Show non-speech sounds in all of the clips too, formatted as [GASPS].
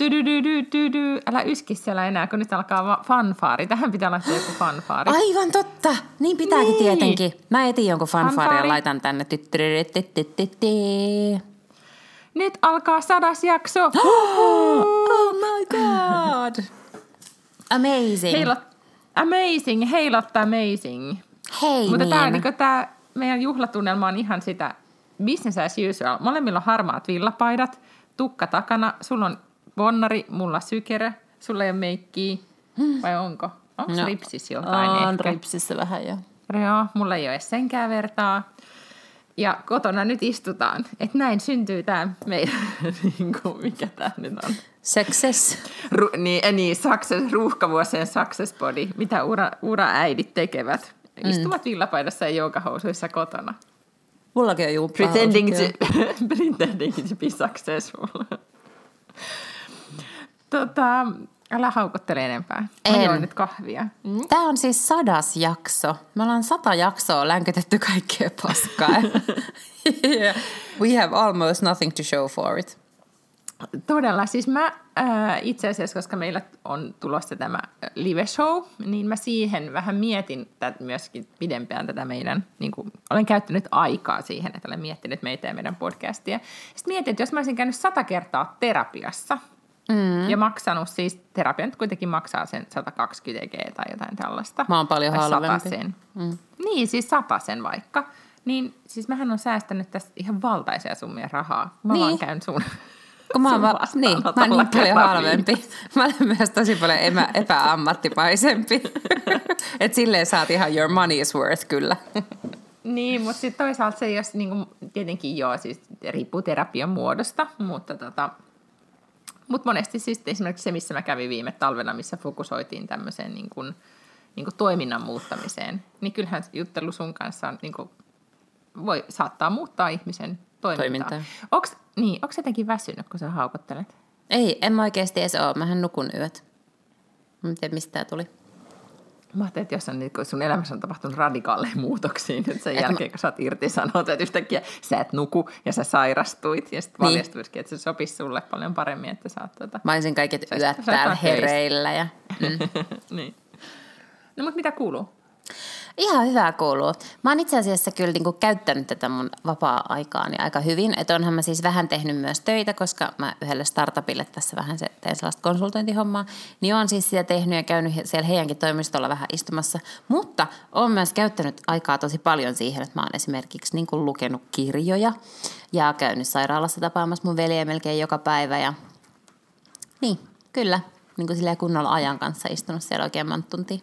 du, älä yski siellä enää, kun nyt alkaa fanfaari. Tähän pitää laittaa joku fanfaari. Aivan totta, niin pitääkin niin. tietenkin. Mä etin jonkun fanfaari ja laitan tänne. Nyt alkaa sadas jakso. [GASPS] Oh my god. Amazing. Heilot, amazing, heilotta amazing. Hei Mutta tämä niin. niinku, tämä meidän juhlatunnelma on ihan sitä business as usual. Molemmilla on harmaat villapaidat, tukka takana, sulla on bonnari, mulla sykerö, sulla ei ole meikkiä, vai onko? Onko no, ripsis jotain on ehkä? ripsissä vähän jo. Joo, mulla ei ole senkään vertaa. Ja kotona nyt istutaan. Että näin syntyy tämä meidän, [LAUGHS] niin kuin, mikä tämä nyt on. Success. Ru, niin, eh, niin success, ruuhkavuosien success body, mitä ura, uraäidit tekevät. Istuvat villapaidassa ja joukahousuissa kotona. Mullakin on jumppa. Pretending to, [LAUGHS] pretending to be successful. Tota, älä haukottele enempää. Mä En. juon nyt kahvia. Tämä on siis sadas jakso. Me ollaan sata jaksoa länkytetty kaikkea paskaa. [LAUGHS] yeah. We have almost nothing to show for it. Todella. Siis mä ää, itse asiassa, koska meillä on tulossa tämä live show, niin mä siihen vähän mietin tätä myöskin pidempään tätä meidän, niin kuin, olen käyttänyt aikaa siihen, että olen miettinyt meitä ja meidän podcastia. Sitten mietin, että jos mä olisin käynyt sata kertaa terapiassa mm. ja maksanut siis, terapia nyt kuitenkin maksaa sen 120 G tai jotain tällaista. Mä oon paljon Tai halvempi. satasen. Mm. Niin, siis sen vaikka. Niin siis mähän on säästänyt tästä ihan valtaisia summia rahaa. Mä Niin. vaan käyn sun Kun mä oon, va- niin, mä oon niin paljon halvempi. Mä olen myös tosi paljon emä, epäammattipaisempi. [LAUGHS] Et silleen saat ihan your money's worth kyllä. Niin, mutta sitten toisaalta se ei ole, niin kuin, tietenkin joo, siis riippuu terapian muodosta, mutta tota, mut monesti siis esimerkiksi se, missä mä kävin viime talvena, missä fokusoitiin tämmöiseen niin kuin, niin kuin toiminnan muuttamiseen, niin kyllähän juttelu sun kanssa on, niin kuin, voi saattaa muuttaa ihmisen toimintaa. Toimintaa. Onks, niin, onko jotenkin väsynyt, kun sä haukottelet? Ei, en mä oikeasti edes oo. Mähän nukun yöt. Mä en tiedä, mistä tää tuli. Mä ajattelin, että jos on, niin sun elämässä on tapahtunut radikaaleja muutoksia nyt sen Et jälkeen, kun sä oot irtisanot, että yhtäkkiä sä et nuku ja sä sairastuit ja sitten Niin. valjastuisikin, että se sopisi sulle paljon paremmin, että sä oot tota... Mä olisin kaiket Sä- yöt täällä hereillä. Ja... [LAUGHS] niin. No mutta mitä kuuluu? Ihan hyvää kuuluu. Mä oon itse asiassa kyllä niinku käyttänyt tätä mun vapaa-aikaani aika hyvin. Että onhan mä siis vähän tehnyt myös töitä, koska mä yhdelle startupille tässä vähän se, teen sellaista konsultointihommaa. Niin oon siis sitä tehnyt ja käynyt siellä heidänkin toimistolla vähän istumassa. Mutta oon myös käyttänyt aikaa tosi paljon siihen, että mä oon esimerkiksi niinku lukenut kirjoja ja käynyt sairaalassa tapaamassa mun veljeä melkein joka päivä ja niin, kyllä. Niin kuin kunnolla ajan kanssa istunut siellä oikein monta tuntia.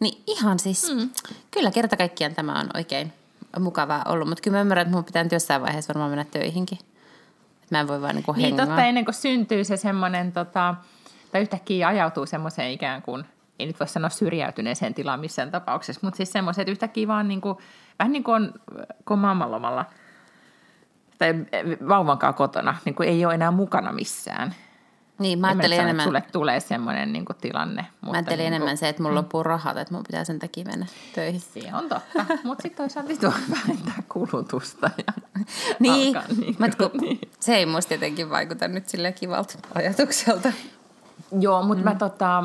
Niin ihan siis, mm. kyllä kerta kaikkiaan tämä on oikein mukavaa ollut. Mutta kyllä mä ymmärrän, että mun pitää jossain vaiheessa varmaan mennä töihinkin. Et mä en voi vaan niinku Niin hengaa. totta, ennen kuin syntyy se semmoinen, tota, tai yhtäkkiä ajautuu semmoiseen ikään kuin, ei nyt voi sanoa syrjäytyneeseen tilaan missään tapauksessa, mutta siis semmoiset, että yhtäkkiä vaan niin kuin, vähän niin kuin on, kun on mammalomalla tai vauvankaan kotona, niin kuin ei ole enää mukana missään. Niin, mä ajattelin sano, enemmän, Sulle tulee semmoinen niin kuin tilanne. mä ajattelin niin enemmän se, että mulla loppuu rahat, että mun pitää sen takia mennä töihin. Se on totta, mutta sitten toisaalta voi [LAUGHS] vähentää kulutusta. Ja [LAUGHS] Niin, alkaa niin mutta kun, [LAUGHS] niin. se ei musta jotenkin vaikuta nyt sille kivalta ajatukselta. Joo, mutta mm. mä tota,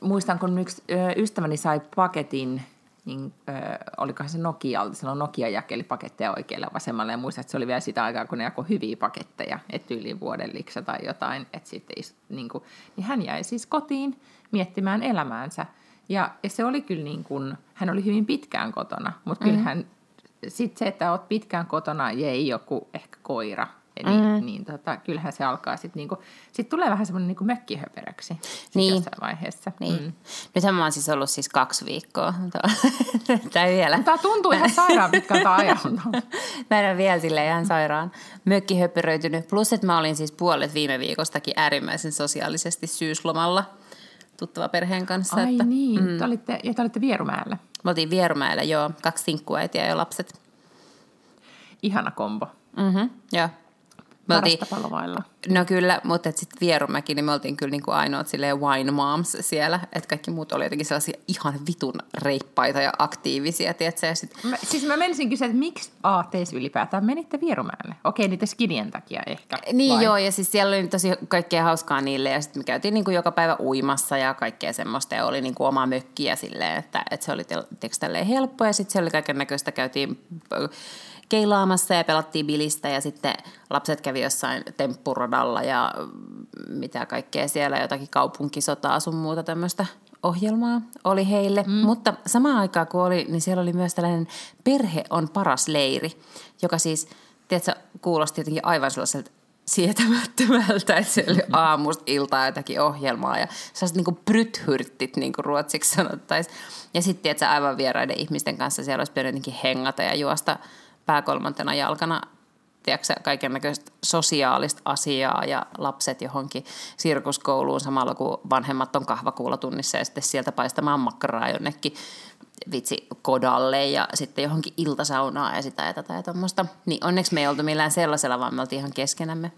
muistan, kun yksi ystäväni sai paketin, niin ö, olikohan se Nokialta, silloin Nokia jakeli paketteja oikealle ja vasemmalle, ja muistan, että se oli vielä sitä aikaa, kun ne jakoi hyviä paketteja, että yli vuoden liksa tai jotain, että sitten niin, kuin, niin hän jäi siis kotiin miettimään elämäänsä, ja, ja se oli kyllä niin kuin, hän oli hyvin pitkään kotona, mutta mm-hmm. kyllähän sitten se, että oot pitkään kotona ja ei joku ehkä koira, niin, mm. niin tota, kyllähän se alkaa sitten niinku, sit tulee vähän semmoinen niinku mökkihöperöksi sit Niin. jossain vaiheessa. Niin. Mm. Nythän mä oon siis ollut siis kaksi viikkoa. Tämä [LAUGHS] vielä. Tämä tuntuu ihan sairaan pitkältä [LAUGHS] ajalta. Mä en ole vielä sille ihan sairaan mökkihöpyröitynyt. Plus, että mä olin siis puolet viime viikostakin äärimmäisen sosiaalisesti syyslomalla tuttava perheen kanssa. Ai että, niin, mm. te olitte, ja te olitte Vierumäellä. Me oltiin Vierumäellä, joo, kaksi sinkkuäitiä ja lapset. Ihana kombo. Mm-hmm, joo. Me oltiin, palovailla. no kyllä, mutta sitten Vierumäki, niin me oltiin kyllä niinku ainoat silleen wine moms siellä, että kaikki muut oli jotenkin sellaisia ihan vitun reippaita ja aktiivisia, tiedätkö? Ja sit, Mä, siis mä menisin kysyä, että miksi ATS ylipäätään menitte Vierumäelle? Okei, niitä skinien takia ehkä. Niin vai? joo, ja siis siellä oli tosi kaikkea hauskaa niille, ja sitten me käytiin niin kuin joka päivä uimassa ja kaikkea semmoista, ja oli niin kuin oma mökkiä silleen, että, että se oli tälleen helppo, ja sitten siellä oli kaiken näköistä, käytiin keilaamassa ja pelattiin bilistä, ja sitten lapset kävi jossain temppuradalla ja mm, mitä kaikkea siellä, jotakin kaupunkisotaa sun muuta tämmöistä ohjelmaa oli heille. Mm. Mutta samaan aikaan kun oli, niin siellä oli myös tällainen perhe on paras leiri, joka siis, tiedätkö, kuulosti jotenkin aivan sellaiselta sietämättömältä, että se oli [LAUGHS] aamusta iltaa jotakin ohjelmaa ja sellaiset niinku brythyrttit, niin kuin ruotsiksi sanottaisiin. Ja sitten, tiedätkö, aivan vieraiden ihmisten kanssa siellä olisi pitänyt jotenkin hengata ja juosta pääkolmantena jalkana kaiken näköistä sosiaalista asiaa ja lapset johonkin sirkuskouluun samalla kun vanhemmat on kahvakuulatunnissa ja sitten sieltä paistamaan makkaraa jonnekin vitsi kodalle ja sitten johonkin iltasaunaan ja sitä ja tätä ja tuommoista. Niin onneksi me ei oltu millään sellaisella, vaan me oltiin ihan keskenämme.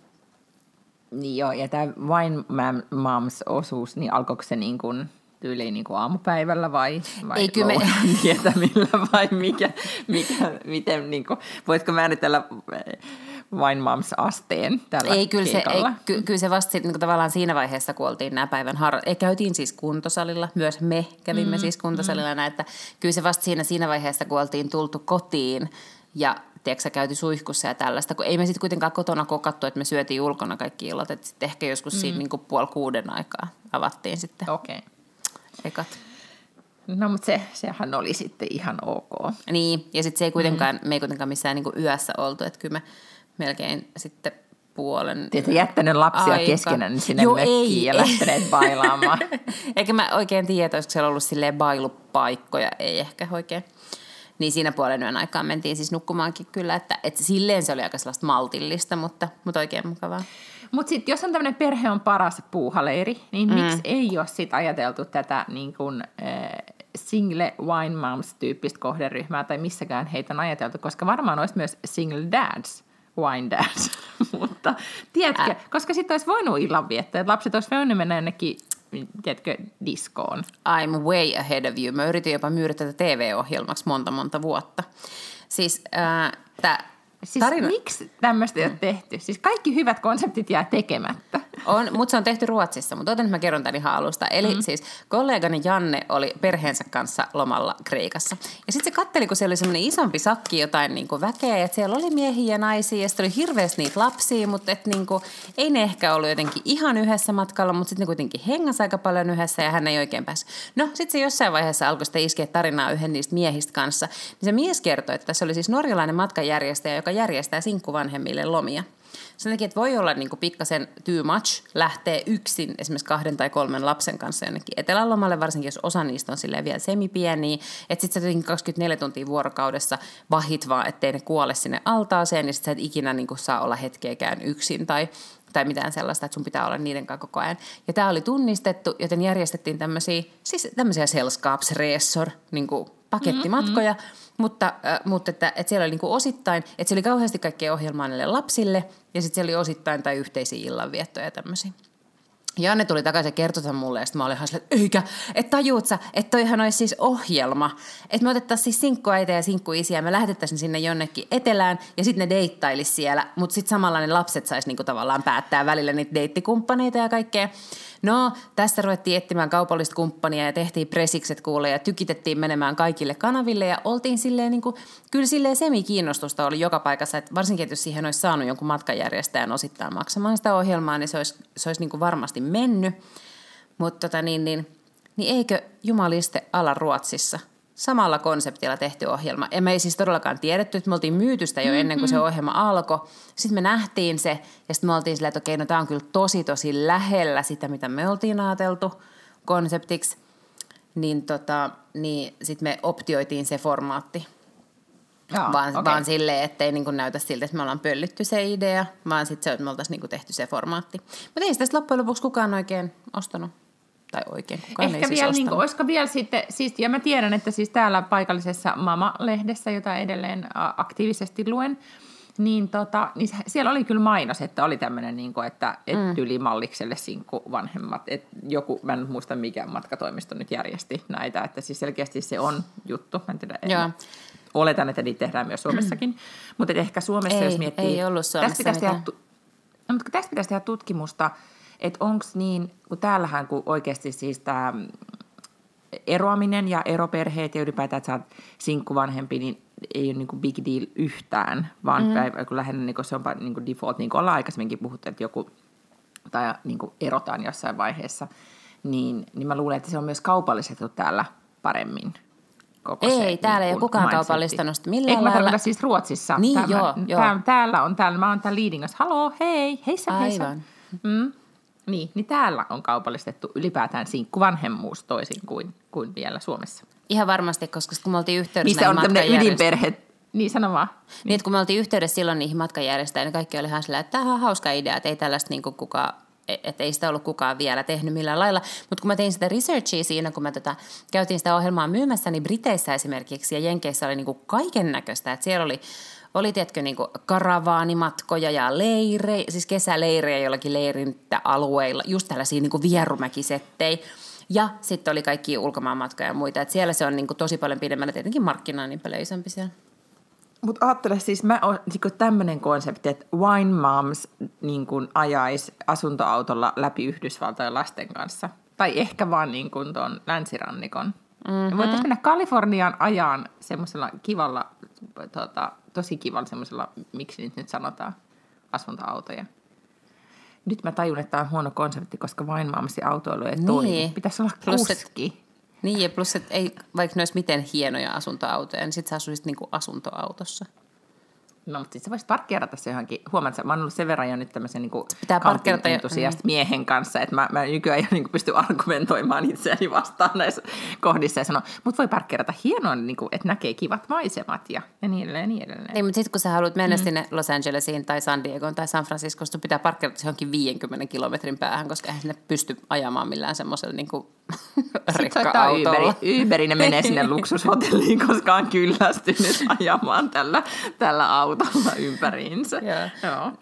Niin joo, ja tämä Wine Moms-osuus, niin alkoiko se niin kuin tyyliin niin kuin aamupäivällä vai, vai Ei, kyllä me- tietämillä [LAUGHS] vai mikä, mikä miten niin kuin, voitko määritellä eh, Wine Moms-asteen tällä Ei, kyllä se, ei, ky, kyllä se vasta sit, niin tavallaan siinä vaiheessa, kun oltiin nämä päivän har... ei, käytiin siis kuntosalilla, myös me kävimme mm, siis kuntosalilla, mm. että kyllä se vasta siinä, siinä vaiheessa, kun oltiin tultu kotiin ja tiedätkö, sä, käyty suihkussa ja tällaista, kun ei me sitten kuitenkaan kotona kokattu, että me syötiin ulkona kaikki illat, että sitten ehkä joskus mm. siinä niin kuin puoli kuuden aikaa avattiin sitten Okei. Okay. Ekat. No, mutta se, sehän oli sitten ihan ok. Niin, ja sitten se ei kuitenkaan, mm. me ei kuitenkaan missään niin kuin yössä oltu, että kyllä me melkein sitten puolen... Te ette jättänyt lapsia Aika. keskenään sinne Joo, mökkiin ei, ja lähteneet bailaamaan. [LAUGHS] Eikä mä oikein tiedä, olisiko siellä ollut silleen bailupaikkoja, ei ehkä oikein. Niin siinä puolen yön aikaan mentiin siis nukkumaankin kyllä, että, että silleen se oli aika sellaista maltillista, mutta, mutta oikein mukavaa. Mutta sitten jos on tämmöinen perhe on paras puuhaleiri, niin mm. miksi ei ole sit ajateltu tätä niin kun, äh, single wine moms-tyyppistä kohderyhmää tai missäkään heitä on ajateltu, koska varmaan olisi myös single dads, wine dads. [LAUGHS] Mutta tiedätkö, äh. koska sitten olisi voinut illan viettää, että lapset olisi voinut mennä jonnekin, tiedätkö, diskoon. I'm way ahead of you. Mä yritin jopa myydä tätä TV-ohjelmaksi monta monta vuotta. Siis äh, tää Siis tarina... miksi tämmöistä ei ole tehty? Siis kaikki hyvät konseptit jää tekemättä. On, mutta se on tehty Ruotsissa, mutta otan, että mä kerron tämän ihan alusta. Eli mm. siis kollegani Janne oli perheensä kanssa lomalla Kreikassa. Ja sitten se katteli, kun siellä oli semmoinen isompi sakki jotain niin kuin väkeä, että siellä oli miehiä ja naisia ja sitten oli hirveästi niitä lapsia, mutta et niin kuin, ei ne ehkä ollut jotenkin ihan yhdessä matkalla, mutta sitten ne kuitenkin hengasi aika paljon yhdessä ja hän ei oikein päässyt. No sitten se jossain vaiheessa alkoi sitten iskeä tarinaa yhden niistä miehistä kanssa. Niin se mies kertoi, että tässä oli siis norjalainen matkanjärjestäjä, joka järjestää sinkkuvanhemmille lomia. Sen takia, että voi olla niin pikkasen too much lähteä yksin esimerkiksi kahden tai kolmen lapsen kanssa jonnekin etelälomalle, varsinkin jos osa niistä on vielä semipieniä. Että sitten sä jotenkin 24 tuntia vuorokaudessa vahit vaan, ettei ne kuole sinne altaaseen ja sitten sä et ikinä niin saa olla hetkeäkään yksin tai tai mitään sellaista, että sun pitää olla niiden kanssa koko ajan. Ja tämä oli tunnistettu, joten järjestettiin tämmöisiä, siis tämmöisiä selskapsresor, niin kuin pakettimatkoja, mm-hmm. mutta, äh, mutta että, että siellä oli niin kuin osittain, että siellä oli kauheasti kaikkea ohjelmaa niille lapsille, ja sitten siellä oli osittain tai yhteisiä illanviettoja ja tämmöisiä. Janne tuli takaisin ja kertoi tämän mulle, ja sitten mä olin ihan silleen, että eikä, että tajuut sä, että toihan olisi siis ohjelma. Että me otettaisiin siis sinkkuäitä ja sinkkuisiä, ja me lähetettäisiin sinne jonnekin etelään, ja sitten ne deittailisi siellä, mutta sitten samalla ne lapset saisi niinku tavallaan päättää välillä niitä deittikumppaneita ja kaikkea. No, tässä ruvettiin etsimään kaupallista kumppania ja tehtiin presikset kuulle ja tykitettiin menemään kaikille kanaville ja oltiin silleen niin kuin, kyllä silleen semi-kiinnostusta oli joka paikassa, että varsinkin, että jos siihen olisi saanut jonkun matkanjärjestäjän osittain maksamaan sitä ohjelmaa, niin se olisi, se olisi niin kuin varmasti mennyt. Mutta tota niin, niin, niin eikö jumaliste ala Ruotsissa samalla konseptilla tehty ohjelma. Ja me ei siis todellakaan tiedetty, että me oltiin myyty sitä jo ennen kuin se ohjelma alkoi. Sitten me nähtiin se ja sitten me oltiin silleen, että okei, no tämä on kyllä tosi tosi lähellä sitä, mitä me oltiin ajateltu konseptiksi. Niin, tota, niin sitten me optioitiin se formaatti. Joo, vaan, okei. vaan silleen, ettei niin näytä siltä, että me ollaan pöllytty se idea, vaan sitten se, että me oltaisiin niin tehty se formaatti. Mutta ei sitä loppujen lopuksi kukaan oikein ostanut. Tai oikein, kukaan Ehkä ei siis vielä, niin kuin, olisiko vielä sitten, siis, ja mä tiedän, että siis täällä paikallisessa Mama-lehdessä, jota edelleen aktiivisesti luen, niin, tota, niin siellä oli kyllä mainos, että oli tämmöinen, niin kuin, että et mm. tylimallikselle sinkku vanhemmat, että joku, mä en muista mikä matkatoimisto nyt järjesti näitä, että siis selkeästi se on juttu, mä en tiedä, en, Joo. oletan, että niitä tehdään myös Suomessakin, mutta ehkä Suomessa, Ei, jos miettii, ei ollut Suomessa tästä pitäisi tehdä mitään. No, mutta tästä pitäisi tehdä tutkimusta, että onko niin, kun täällähän kun oikeasti siis tämä eroaminen ja eroperheet ja ylipäätään, että sä oot sinkkuvanhempi, niin ei ole niin big deal yhtään, vaan mm. päivä, kun lähinnä niin se on niin default, niin kuin ollaan aikaisemminkin puhuttu, että joku tai niin kuin erotaan jossain vaiheessa, niin, niin mä luulen, että se on myös kaupallistettu täällä paremmin. Koko Ei, se, täällä ei niin ole kuin kukaan mindsetti. kaupallistanut sitä millään Eikö mä lailla. tarkoitan siis Ruotsissa? Niin, Täällä, joo, joo. Täällä, täällä on täällä, mä oon täällä leadingassa. Haloo, hei, heissä, heissä. Aivan. Mm. Niin, niin täällä on kaupallistettu ylipäätään sinkkuvanhemmuus toisin kuin, kuin vielä Suomessa. Ihan varmasti, koska kun me oltiin yhteydessä Missä on näihin tämmöinen ydinperhe. Niin, sano vaan. Niin, että kun me oltiin yhteydessä silloin niihin matkanjärjestäjiin, niin kaikki oli ihan sillä, että tämä on hauska idea, että ei tällaista niin kukaan, että ei sitä ollut kukaan vielä tehnyt millään lailla. Mutta kun mä tein sitä researchia siinä, kun mä tota, käytiin sitä ohjelmaa myymässä, niin Briteissä esimerkiksi ja Jenkeissä oli niin kaiken näköistä. Siellä oli, oli tiedätkö, niin karavaanimatkoja ja leirejä, siis kesäleirejä jollakin leirintäalueilla, just tällaisia niin vierumäkisettejä. Ja sitten oli kaikki ulkomaanmatkoja ja muita. että siellä se on niin tosi paljon pidemmällä, tietenkin markkina on niin paljon isompi siellä. Mutta ajattele siis, mä oon niin tämmöinen konsepti, että wine moms niin kuin ajaisi asuntoautolla läpi Yhdysvaltojen lasten kanssa. Tai ehkä vaan niin kuin tuon länsirannikon. Mm-hmm. Voitaisiin mennä Kaliforniaan ajaan semmoisella kivalla, tota, tosi kivalla semmoisella, miksi niitä nyt sanotaan, asuntoautoja. Nyt mä tajun, että tämä on huono konsepti, koska wine momsin autoilu ei Niin. toimi. Pitäisi olla Plus, et- kuski. Niin, ja plus, että ei, vaikka ne olisi miten hienoja asuntoautoja, niin sit sä asuisit niinku asuntoautossa. No, mutta sitten sä voisit parkkeerata se johonkin. Huomaat, sä, mä oon ollut sen verran jo nyt tämmöisen niin Pitää parkkeerata entusiast miehen kanssa, että mä, mä nykyään jo niin pysty argumentoimaan itseäni vastaan näissä kohdissa ja sanoa, mutta voi parkkeerata hienoa, niin kuin, että näkee kivat maisemat ja, ja niin edelleen, ja niin edelleen. Niin, mutta sitten kun sä haluat mennä mm. sinne Los Angelesiin tai San Diegoon tai San Franciscoon, sun pitää parkkeerata se johonkin 50 kilometrin päähän, koska eihän sinne pysty ajamaan millään semmoisella [LAUGHS] Sitten soittaa rekka-autolla. Uberi, Uberin ja menee sinne [LAUGHS] luksushotelliin, koska on kyllästynyt ajamaan tällä, tällä autolla [LAUGHS] ympäriinsä. Joo. Joo.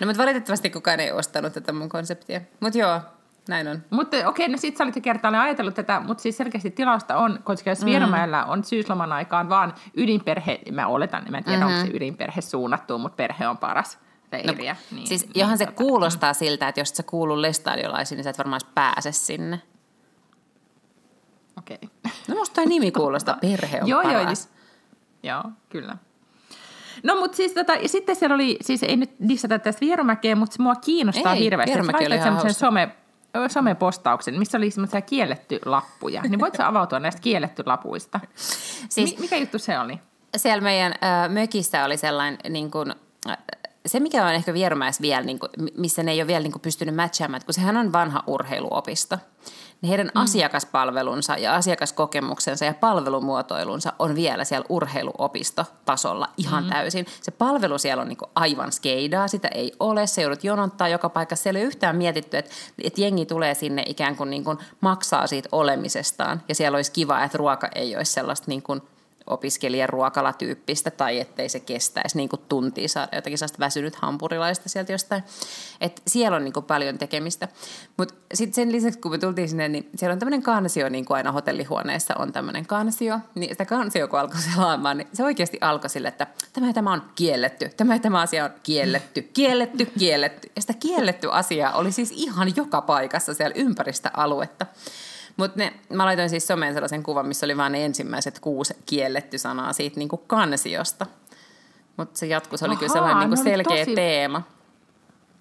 No, mutta valitettavasti kukaan ei ostanut tätä mun konseptia. Mutta joo, näin on. Mutta okei, no sit sä olit jo kertaalleen ajatellut tätä, mutta siis selkeästi tilausta on, koska jos Vierumäellä on syysloman aikaan vaan ydinperhe, mä oletan, mä en tiedä, mm-hmm. onko se ydinperhe suunnattu, mutta perhe on paras leiriä. No, niin, Siis niin, johan se tota, kuulostaa siltä, että jos sä kuulu lestadiolaisiin, niin sä et varmaan pääse sinne. Okei. No musta toi nimi kuulostaa, perhe on [LAUGHS] joo, joo, paras. joo, kyllä. No mutta siis tota, ja sitten siellä oli, siis ei nyt dissata tästä Vierumäkeä, mutta mua kiinnostaa Ei, hirveästi. Vierumäki oli ihan some, ö, somepostauksen, missä oli semmoisia kielletty lappuja. Niin voitko [LAUGHS] avautua näistä kielletty lapuista? Siis- Mi- mikä juttu se oli? siellä meidän äh, mökissä oli sellainen, niin kuin, äh, se mikä on ehkä Vierumäessä vielä, niin kuin, missä ne ei ole vielä niin kuin, pystynyt matchaamaan, kun sehän on vanha urheiluopisto, niin heidän mm. asiakaspalvelunsa ja asiakaskokemuksensa ja palvelumuotoilunsa on vielä siellä urheiluopistotasolla ihan mm. täysin. Se palvelu siellä on niin kuin, aivan skeidaa, sitä ei ole, se joudut jonottaa joka paikassa. Siellä ei ole yhtään mietitty, että, että jengi tulee sinne ikään kuin, niin kuin maksaa siitä olemisestaan ja siellä olisi kiva, että ruoka ei olisi sellaista niin kuin, opiskelijan ruokalatyyppistä tai ettei se kestäisi niin tuntia saada jotakin sellaista väsynyt hampurilaista sieltä jostain. Et siellä on niin kuin paljon tekemistä. Mutta sitten sen lisäksi, kun me tultiin sinne, niin siellä on tämmöinen kansio, niin kuin aina hotellihuoneessa on tämmöinen kansio. Niin sitä kansio, kun alkoi selaamaan, niin se oikeasti alkoi sille, että tämä tämä on kielletty, tämä tämä asia on kielletty, kielletty, kielletty. Ja sitä kielletty asiaa oli siis ihan joka paikassa siellä ympäristä aluetta. Mutta mä laitoin siis someen sellaisen kuvan, missä oli vain ne ensimmäiset kuusi kielletty sanaa siitä niin kuin kansiosta. Mutta se jatkus oli kyllä Ahaa, sellainen niin kuin oli selkeä tosi- teema.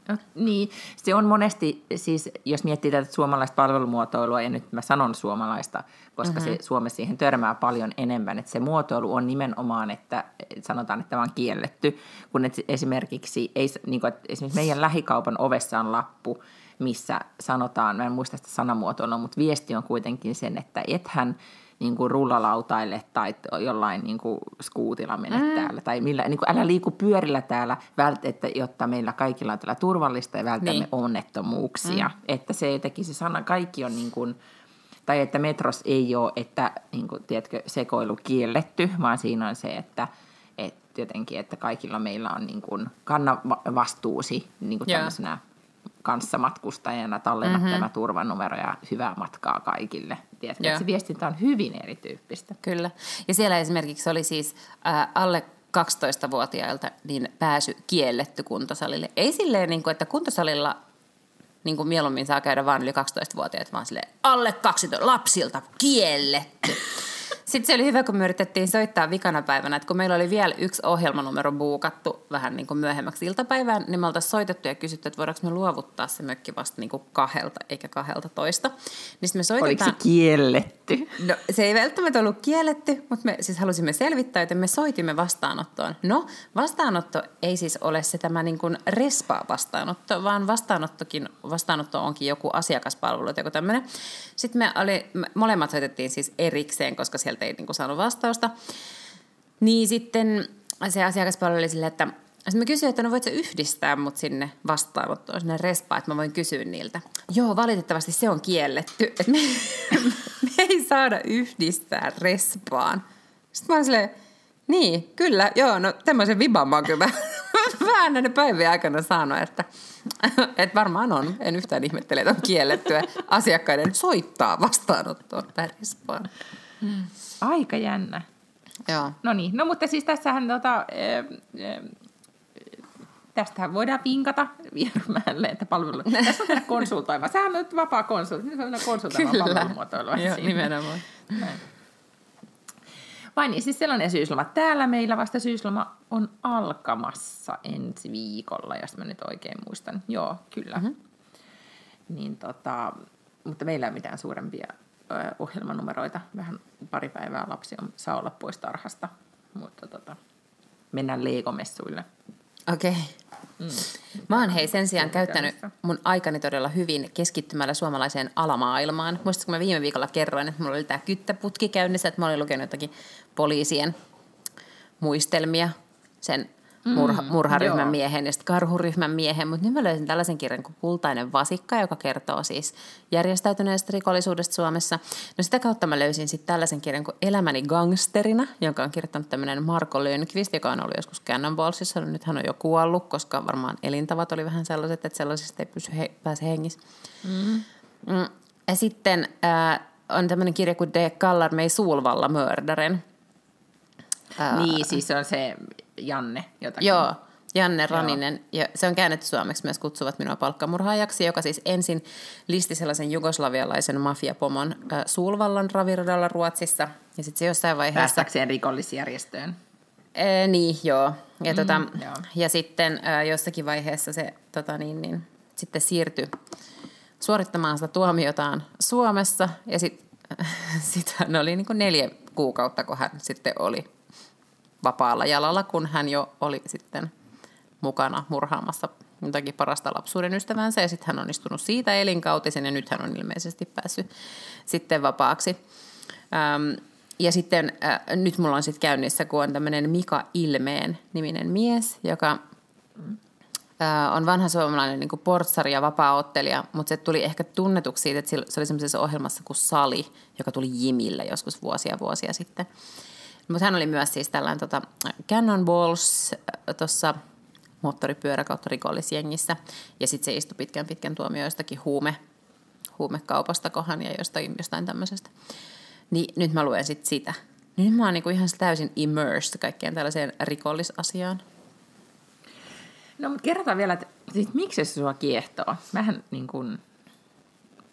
No, niin, se on monesti, siis jos miettii tätä suomalaista palvelumuotoilua, ja nyt mä sanon suomalaista, koska mm-hmm. se Suomessa siihen törmää paljon enemmän, että se muotoilu on nimenomaan, että sanotaan, että tämä on kielletty, kun et esimerkiksi, ei, niin kuin, että esimerkiksi meidän lähikaupan ovessa on lappu, missä sanotaan, mä en muista sitä sanamuotoilua, mutta viesti on kuitenkin sen, että ethän niin kuin rullalautaille tai jollain niin kuin skuutilla mene mm. täällä. Tai millä, niin kuin, älä liiku pyörillä täällä, vält, että, jotta meillä kaikilla on täällä turvallista ja välttämme niin. onnettomuuksia. Mm. Että se jotenkin se sana, kaikki on niin kuin, tai että metros ei ole, että niin kuin, tiedätkö, sekoilu kielletty, vaan siinä on se, että, että jotenkin, että kaikilla meillä on niin kuin, kanna vastuusi niin kuin tämmöisenä kanssamatkustajana tallenna mm-hmm. tämä turvanumero ja hyvää matkaa kaikille. Tiedätkö, että se viestintä on hyvin erityyppistä. Kyllä. Ja siellä esimerkiksi oli siis äh, alle 12-vuotiailta niin pääsy kielletty kuntosalille. Ei silleen, niin kuin, että kuntosalilla niin kuin mieluummin saa käydä vain yli 12-vuotiaat, vaan silleen alle 12 lapsilta kielletty. Sitten se oli hyvä, kun me yritettiin soittaa vikana päivänä, että kun meillä oli vielä yksi ohjelmanumero buukattu vähän niin kuin myöhemmäksi iltapäivään, niin me oltaisiin soitettu ja kysytty, että voidaanko me luovuttaa se mökki vasta niin kuin kahdelta eikä kahdelta toista. Niin me soitetaan... Oliko se kielletty? No se ei välttämättä ollut kielletty, mutta me siis halusimme selvittää, että me soitimme vastaanottoon. No vastaanotto ei siis ole se tämä niin kuin respa-vastaanotto, vaan vastaanottokin, vastaanotto onkin joku asiakaspalvelu tai joku tämmöinen. Sitten me, oli, me molemmat soitettiin siis erikseen, koska sieltä ei niin kuin saanut vastausta. Niin sitten se asiakaspalvelu oli silleen, että sitten mä kysyin, että no voit sä yhdistää mut sinne vastaanottoon, sinne respaan, että mä voin kysyä niiltä. Joo, valitettavasti se on kielletty, että me, [LAUGHS] me ei saada yhdistää respaan. Sitten mä oon silleen, niin, kyllä, joo, no tämmöisen viban mä oon kyllä [LAUGHS] vähän näiden päivien aikana saanut, että, että varmaan on. En yhtään ihmettele, että on kiellettyä asiakkaiden soittaa vastaanottoon tai respaan. Mm. Aika jännä. Joo. No niin, no mutta siis tässähän tota, e, e, tästähän voidaan vinkata Vierumäelle, että palvelu... [LAUGHS] Tässä on konsultoiva. Sehän on nyt vapaa konsultti. Nyt on konsultoiva palvelumuotoilua. Joo, nimenomaan. Näin. Vai niin, siis sellainen syysloma. Täällä meillä vasta syysloma on alkamassa ensi viikolla, jos mä nyt oikein muistan. Joo, kyllä. Mm-hmm. Niin tota, mutta meillä ei ole mitään suurempia ohjelmanumeroita. Vähän pari päivää lapsi on, saa olla pois tarhasta, mutta tota, mennään leegomessuille. Okei. Okay. Mm. Mä oon hei sen sijaan käyttänyt mun aikani todella hyvin keskittymällä suomalaiseen alamaailmaan. Muistatko mä viime viikolla kerroin, että mulla oli tämä kyttäputki käynnissä, että mä olin lukenut jotakin poliisien muistelmia sen murha, mm, murharyhmän joo. miehen ja sitten karhuryhmän miehen, mutta nyt mä löysin tällaisen kirjan kuin Kultainen vasikka, joka kertoo siis järjestäytyneestä rikollisuudesta Suomessa. No sitä kautta mä löysin sitten tällaisen kirjan kuin Elämäni gangsterina, jonka on kirjoittanut tämmöinen Marko Lönnqvist, joka on ollut joskus Cannonballsissa. No nyt hän on jo kuollut, koska varmaan elintavat oli vähän sellaiset, että sellaisista ei pysy he, pääse hengissä. Mm. Mm. Ja sitten äh, on tämmöinen kirja kuin De Kallarmei Suulvalla Mördaren. Niin, siis on se Janne jotakin. Joo, Janne Raninen. Joo. Ja se on käännetty suomeksi myös Kutsuvat minua palkkamurhaajaksi, joka siis ensin listi sellaisen jugoslavialaisen mafiapomon äh, Suulvallan raviradalla Ruotsissa. Ja sitten se jossain vaiheessa... Päästäkseen rikollisjärjestöön. Ee, niin, joo. Ja, mm, tota, joo. ja sitten äh, jossakin vaiheessa se tota, niin, niin, sitten siirtyi suorittamaan sitä tuomiotaan Suomessa. Ja sitten [LAUGHS] sit hän oli niin kuin neljä kuukautta, kun hän sitten oli vapaalla jalalla, kun hän jo oli sitten mukana murhaamassa jotakin parasta lapsuuden ystävänsä ja sitten hän on istunut siitä elinkautisen ja nyt hän on ilmeisesti päässyt sitten vapaaksi. Ähm, ja sitten äh, nyt mulla on sitten käynnissä, kun on tämmöinen Mika Ilmeen niminen mies, joka äh, on vanha suomalainen niin portsari ja vapaa-ottelija, mutta se tuli ehkä tunnetuksi siitä, että se oli semmoisessa ohjelmassa kuin Sali, joka tuli Jimille joskus vuosia vuosia sitten. Mutta hän oli myös siis tällainen tota, Cannonballs äh, tuossa moottoripyörä kautta rikollisjengissä. Ja sitten se istui pitkän pitkän tuomioistakin huume, huumekaupasta kohan ja jostain, jostain tämmöisestä. Niin nyt mä luen sitten sitä. Nyt mä oon niinku ihan täysin immersed kaikkeen tällaiseen rikollisasiaan. No mutta kerrotaan vielä, että miksi se sua kiehtoo? Mähän niin kun,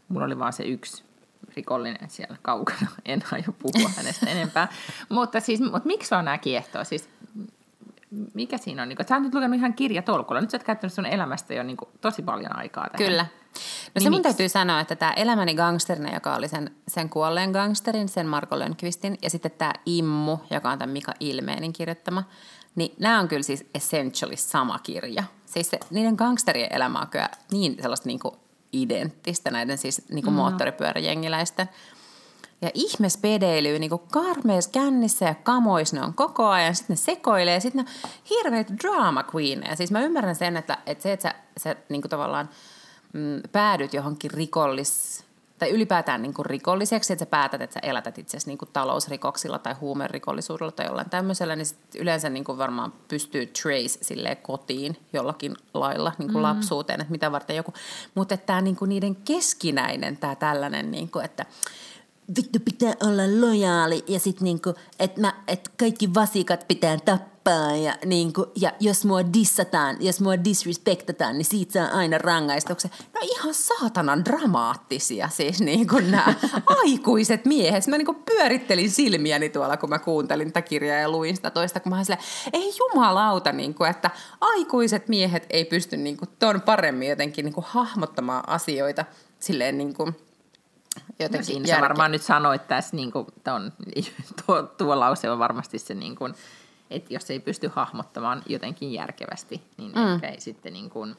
mulla oli vaan se yksi rikollinen siellä kaukana. [LAUGHS] En aio puhua hänestä enempää. mutta siis, mutta miksi on nämä kiehtoo? Siis, mikä siinä on? Niin, sä oot nyt lukenut ihan kirjatolkulla. Nyt sä oot käyttänyt sun elämästä jo niin kuin, tosi paljon aikaa tähän. Kyllä. No niin se mun täytyy sanoa, että tämä Elämäni gangsterina, joka oli sen, sen kuolleen gangsterin, sen Marko Lönkvistin, ja sitten tämä Immu, joka on tämän Mika Ilmeenin kirjoittama, niin nämä on kyllä siis essentially sama kirja. Siis se, niiden gangsterien elämä on kyllä niin sellaista niin kuin identtistä näiden siis niin kuin mm. moottoripyöräjengiläisten. Ja ihmespedeilyy niin kuin karmees kännissä ja kamois ne on koko ajan. Sitten ne sekoilee ja sitten ne on hirveät drama queeneja. Siis mä ymmärrän sen, että, että se, että sä, sä niin kuin tavallaan mm, päädyt johonkin rikollis tai ylipäätään niin kuin rikolliseksi, että sä päätät, että sä elätät asiassa niin kuin talousrikoksilla tai huumerikollisuudella tai jollain tämmöisellä, niin sit yleensä niin kuin varmaan pystyy trace silleen kotiin jollakin lailla niin kuin mm. lapsuuteen, että mitä varten joku. Mutta tämä niin niiden keskinäinen, tämä tällainen, niin kuin, että vittu pitää olla lojaali ja sitten niinku, että et kaikki vasikat pitää tappaa ja, niinku, ja jos mua dissataan, jos mua disrespektataan, niin siitä saa aina rangaistuksen. No ihan saatanan dramaattisia siis niinku nämä [LAUGHS] aikuiset miehet. Mä niinku pyörittelin silmiäni tuolla, kun mä kuuntelin tätä kirjaa ja luin sitä toista, kun mä silleen, ei jumalauta, niinku, että aikuiset miehet ei pysty niinku ton paremmin jotenkin niinku hahmottamaan asioita silleen niinku – jotenkin no siinä varmaan nyt sanoit tässä, niin kuin, ton, [LAUGHS] tuo, tuo lause on varmasti se, niin kuin, että jos ei pysty hahmottamaan jotenkin järkevästi, niin mm. ehkä ei sitten niin kuin,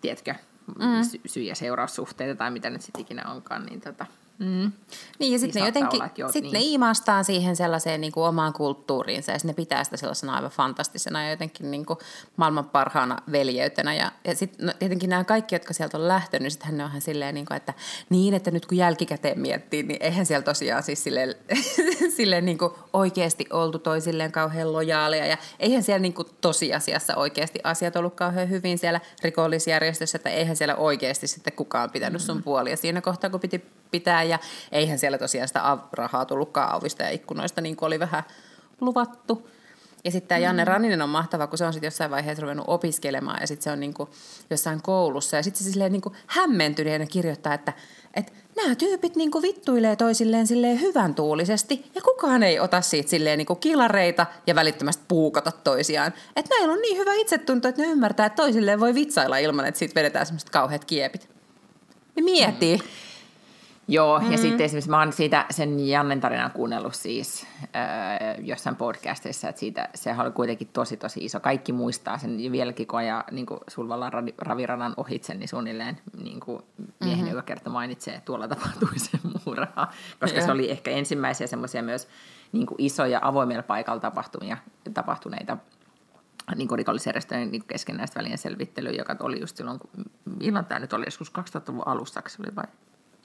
tiedätkö, mm. sy- syy- ja seuraussuhteita tai mitä nyt sitten ikinä onkaan, niin tota, Mm. Niin ja sitten niin ne jotenkin, olla, sit niin. ne imastaa siihen sellaiseen niin kuin omaan kulttuuriinsa ja ne pitää sitä sellaisena aivan fantastisena ja jotenkin niin kuin maailman parhaana veljeytenä. Ja, ja sitten no, tietenkin nämä kaikki, jotka sieltä on lähtenyt, niin sittenhän ne onhan silleen, niin kuin, että niin, että nyt kun jälkikäteen miettii, niin eihän siellä tosiaan siis silleen, [LAUGHS] silleen niin kuin oikeasti oltu toisilleen kauhean lojaaleja ja eihän siellä niin kuin tosiasiassa oikeasti asiat ollut kauhean hyvin siellä rikollisjärjestössä, että eihän siellä oikeasti sitten kukaan pitänyt sun mm. puolia siinä kohtaa, kun piti pitää ja eihän siellä tosiaan sitä rahaa tullutkaan ovista ja ikkunoista niin kuin oli vähän luvattu. Ja sitten tämä Janne mm. Ranninen on mahtava, kun se on sitten jossain vaiheessa ruvennut opiskelemaan ja sitten se on niinku jossain koulussa. Ja sitten se silleen niinku hämmentyneenä kirjoittaa, että, että nämä tyypit niinku vittuilee toisilleen silleen hyvän tuulisesti ja kukaan ei ota siitä silleen niinku kilareita ja välittömästi puukata toisiaan. Että näillä on niin hyvä itsetunto, että ne ymmärtää, että toisilleen voi vitsailla ilman, että siitä vedetään semmoiset kauheat kiepit. Niin mieti. Mm. Joo, mm-hmm. ja sitten esimerkiksi mä oon siitä sen Jannen tarinan kuunnellut siis äh, jossain podcastissa, että siitä, sehän oli kuitenkin tosi tosi iso. Kaikki muistaa sen vieläkin, kun ajaa niin Sulvalla raviradan ohitse, niin suunnilleen niin kuin miehen, mm-hmm. joka kerta mainitsee, että tuolla tapahtui se murha. Koska yeah. se oli ehkä ensimmäisiä semmoisia myös niin kuin isoja avoimella paikalla tapahtumia, tapahtuneita niin kuin rikollisjärjestöjen niin keskenäistä välien selvittelyä, joka oli just silloin, kun, milloin tämä nyt oli, joskus 2000-luvun alussa, se oli vai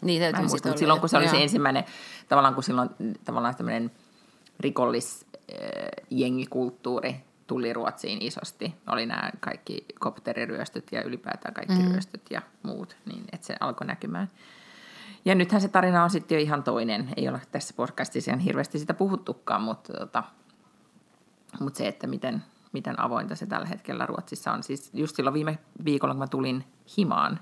niin, täytyy muista, mutta silloin kun se oli se ensimmäinen, tavallaan kun silloin tavallaan tämmöinen rikollisjengikulttuuri tuli Ruotsiin isosti, oli nämä kaikki kopteriryöstöt ja ylipäätään kaikki mm. ryöstöt ja muut, niin että se alkoi näkymään. Ja nythän se tarina on sitten jo ihan toinen. Ei ole tässä podcastissa ihan hirveästi sitä puhuttukaan, mutta, tota, mutta se, että miten, miten avointa se tällä hetkellä Ruotsissa on. Siis just silloin viime viikolla, kun mä tulin himaan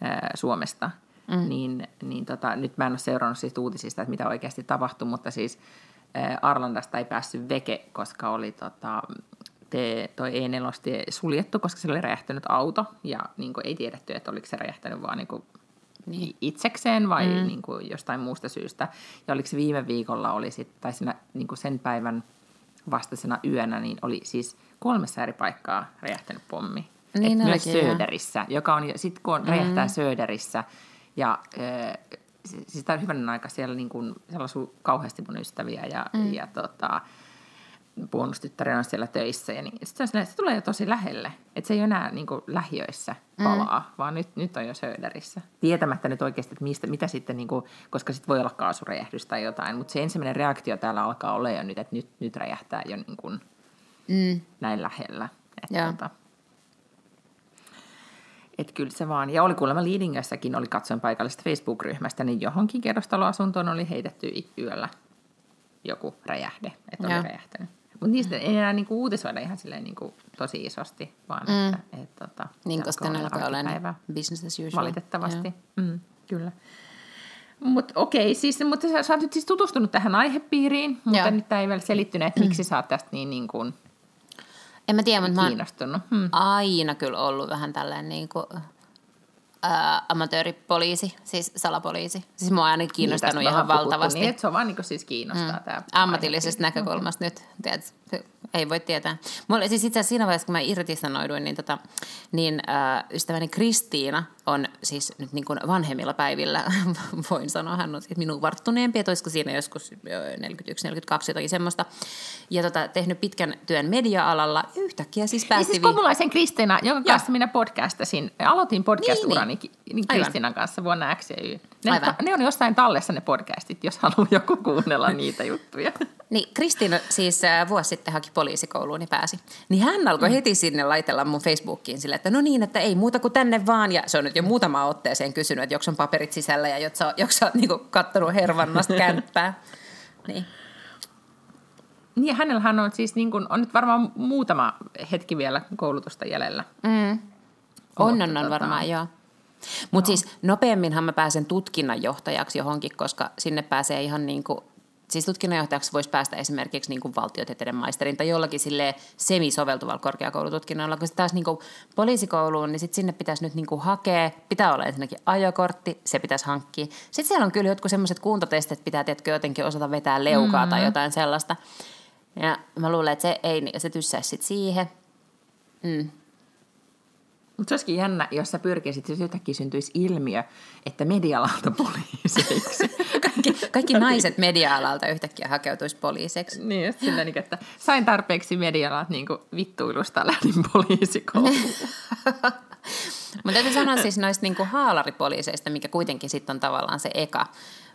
ää, Suomesta – mm. niin, niin tota, nyt mä en ole seurannut siitä uutisista, että mitä oikeasti tapahtui, mutta siis ää, Arlandasta ei päässyt veke, koska oli tota, te, toi E4 suljettu, koska se oli räjähtänyt auto ja niin kuin, ei tiedetty, että oliko se räjähtänyt vaan niin kuin, niin. itsekseen vai mm. niin kuin, jostain muusta syystä. Ja oliko se viime viikolla, oli sit, tai siinä, niin kuin sen päivän vastaisena yönä, niin oli siis kolmessa eri paikkaa räjähtänyt pommi. Niin Et myös Söderissä, joka on, sitten kun on, räjähtää mm. Söderissä, ja äh, siis tämä hyvän aika siellä, niin kuin, siellä asuu kauheasti mun ystäviä ja, mm. ja tota, puolustutyttären on siellä töissä. Ja niin, sit se, se tulee jo tosi lähelle. Että se ei ole enää niin kuin, lähiöissä mm. palaa, mm. vaan nyt, nyt on jo Söderissä. Tietämättä nyt oikeasti, että mistä, mitä sitten, niin kuin, koska sitten voi olla kaasuräjähdys tai jotain. Mutta se ensimmäinen reaktio täällä alkaa olla jo nyt, että nyt, nyt räjähtää jo niin kuin, mm. näin lähellä. Että, tota, että kyllä se vaan. Ja oli kuulemma Liidingössäkin, oli katsoin paikallisesta Facebook-ryhmästä, niin johonkin kerrostaloasuntoon oli heitetty yöllä joku räjähde, että oli räjähtänyt. Mutta niistä ei enää niinku uutisoida ihan silleen niinku tosi isosti, vaan mm. että et, tota, niin, koska ne alkaa olla business as usual. Valitettavasti, mm, kyllä. Mutta okei, siis, mutta sä, sä oot nyt siis tutustunut tähän aihepiiriin, mutta Joo. nyt tämä ei vielä selittynyt, että miksi sä oot tästä niin, niin kuin En mä tiedä, mutta mä oon kiinnostunut. Hmm. aina kyllä ollut vähän tällainen niin kuin, ää, amatööripoliisi, siis salapoliisi. Siis mua on aina kiinnostanut Niin, ihan puhuttu, valtavasti. Niin, että se on vaan niin kuin siis kiinnostaa mm. tämä ammatillisesta näkökulmasta nyt, tiedät, ei voi tietää. Mulla, siis itse asiassa siinä vaiheessa, kun mä irtisanoiduin, niin, tota, niin äh, ystäväni Kristiina on siis nyt niin kuin vanhemmilla päivillä, [LAUGHS] voin sanoa, hän on siis minun varttuneempi, että olisiko siinä joskus 41-42 jotakin semmoista, ja tota, tehnyt pitkän työn media-alalla, ja yhtäkkiä siis Niin päästi... siis vi- Komulaisen Kristiina, jonka Joo. kanssa minä podcastasin, aloitin podcast-urani niin, niin Aivan. Kristiinan kanssa vuonna X ja Y. Ne, Aivan. ne on jossain tallessa ne podcastit, jos haluaa joku kuunnella niitä juttuja. Niin, Kristiina siis äh, vuosi sitten haki poliisikouluun ja pääsi. Niin hän alkoi mm. heti sinne laitella mun Facebookiin sille, että no niin, että ei muuta kuin tänne vaan. Ja se on nyt jo muutama otteeseen kysynyt, että joks on paperit sisällä ja joks sä, joks sä oot niinku kattonut hervannasta [LAUGHS] kämppää. Niin. Niin ja hänellähän on siis niin kuin, on nyt varmaan muutama hetki vielä koulutusta jäljellä. Mm. On, on, on tota- varmaan, joo. Mutta no. siis nopeamminhan mä pääsen tutkinnanjohtajaksi johonkin, koska sinne pääsee ihan niin kuin, siis tutkinnanjohtajaksi voisi päästä esimerkiksi niin kuin valtiotieteiden maisterin tai jollakin sille semisoveltuvalla korkeakoulututkinnolla, kun taas niin kuin poliisikouluun, niin sit sinne pitäisi nyt niin kuin hakea, pitää olla ensinnäkin ajokortti, se pitäisi hankkia. Sitten siellä on kyllä jotkut semmoiset kuntotestit, pitää tiedätkö, jotenkin osata vetää leukaa mm-hmm. tai jotain sellaista. Ja mä luulen, että se ei, se tyssäisi sitten siihen. Mm. Mutta se olisikin jännä, jos sä pyrkisit, jos yhtäkkiä syntyisi ilmiö, että medialalta poliiseiksi. [LAUGHS] Kaikki, kaikki naiset media-alalta yhtäkkiä hakeutuisi poliiseksi. niin, just sillä niin, että sain tarpeeksi medialalta niin vittuilusta, lähdin poliisikouluun. [LAUGHS] Mutta täytyy sanoa siis noista niinku haalaripoliiseista, mikä kuitenkin sitten on tavallaan se eka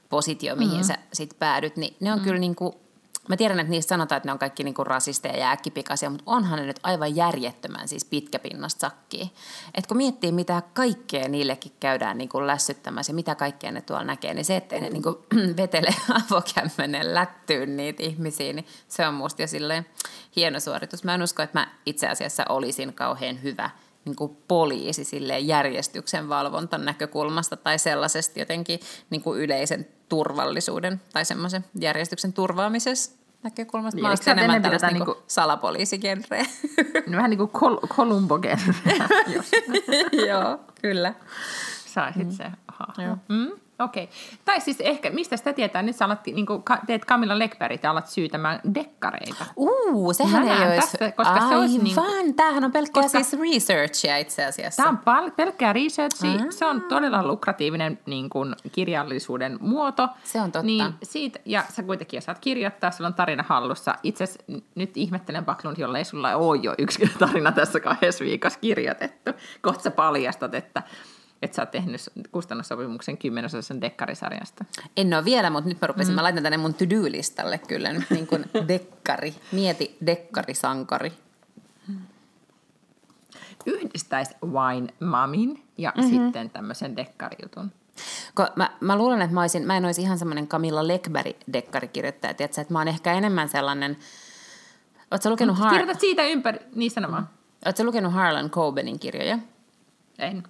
positio, mihin mm-hmm. sä sit päädyt, niin ne on mm-hmm. kyllä niinku, mä tiedän, että niistä sanotaan, että ne on kaikki niinku rasisteja ja äkkipikaisia, mutta onhan ne nyt aivan järjettömän siis pitkäpinnasta sakkia. Et kun miettii, mitä kaikkea niillekin käydään niinku lässyttämässä ja mitä kaikkea ne tuolla näkee, niin se, ettei ne niinku [CLEARS THROAT] vetele [LAUGHS] avokämmenen lättyyn niitä ihmisiä, niin se on musta jo silleen hieno suoritus. Mä en usko, että mä itse asiassa olisin kauhean hyvä niin kuin poliisi silleen järjestyksen valvontan näkökulmasta tai sellaisesta jotenkin niin kuin yleisen turvallisuuden tai semmoisen järjestyksen turvaamisessa näkökulmasta. Niin, Mä sä enemmän tällaista pidetään niin kuin niinku- salapoliisigenreä. Vähän niin kuin Columbo jos [LAUGHS] Joo, kyllä. saisit mm. se. Joo. Mm? Okei. Okay. Tai siis ehkä, mistä sitä tietää, nyt sä alat, niin kuin, teet Camilla Lekbergit ja alat syytämään dekkareita. Uu, sehän Mä ei olisi... tästä, koska se olisi niin- Aivan, tämähän on pelkkää Koska- siis researchia itse asiassa. Tämä on pal- pelkkää researchia. Se on todella lukratiivinen niin kuin, kirjallisuuden muoto. Se on totta. Niin siitä, ja sä kuitenkin osaat kirjoittaa, sulla on tarina hallussa. Itse asiassa nyt ihmettelen Backlund, jolla ei sulla ole jo yksi [LAUGHS] tarina tässä kahdessa viikossa kirjoitettu. Kohta sä paljastat, että, että sä oot tehnyt kustannussopimuksen kymmenosaisen dekkarisarjasta. En ole vielä, mutta nyt mä rupesin, mm. mä laitan tänne mun to-do-listalle kyllä nyt niin kuin [LAUGHS] dekkari. Mieti dekkarisankari. Yhdistäisi Wine Mamin ja mm-hmm. sitten tämmöisen dekkarijutun. Ko mä, mä luulen, että mä, olisin, mä en olisi ihan semmoinen Camilla Lekberg-dekkarikirjoittaja. Tiedätkö, että mä oon ehkä enemmän sellainen... Oletko lukenut, Har- Kirjoitat siitä ympäri, niin sanomaan. Ootko lukenut Harlan Cobenin kirjoja? En.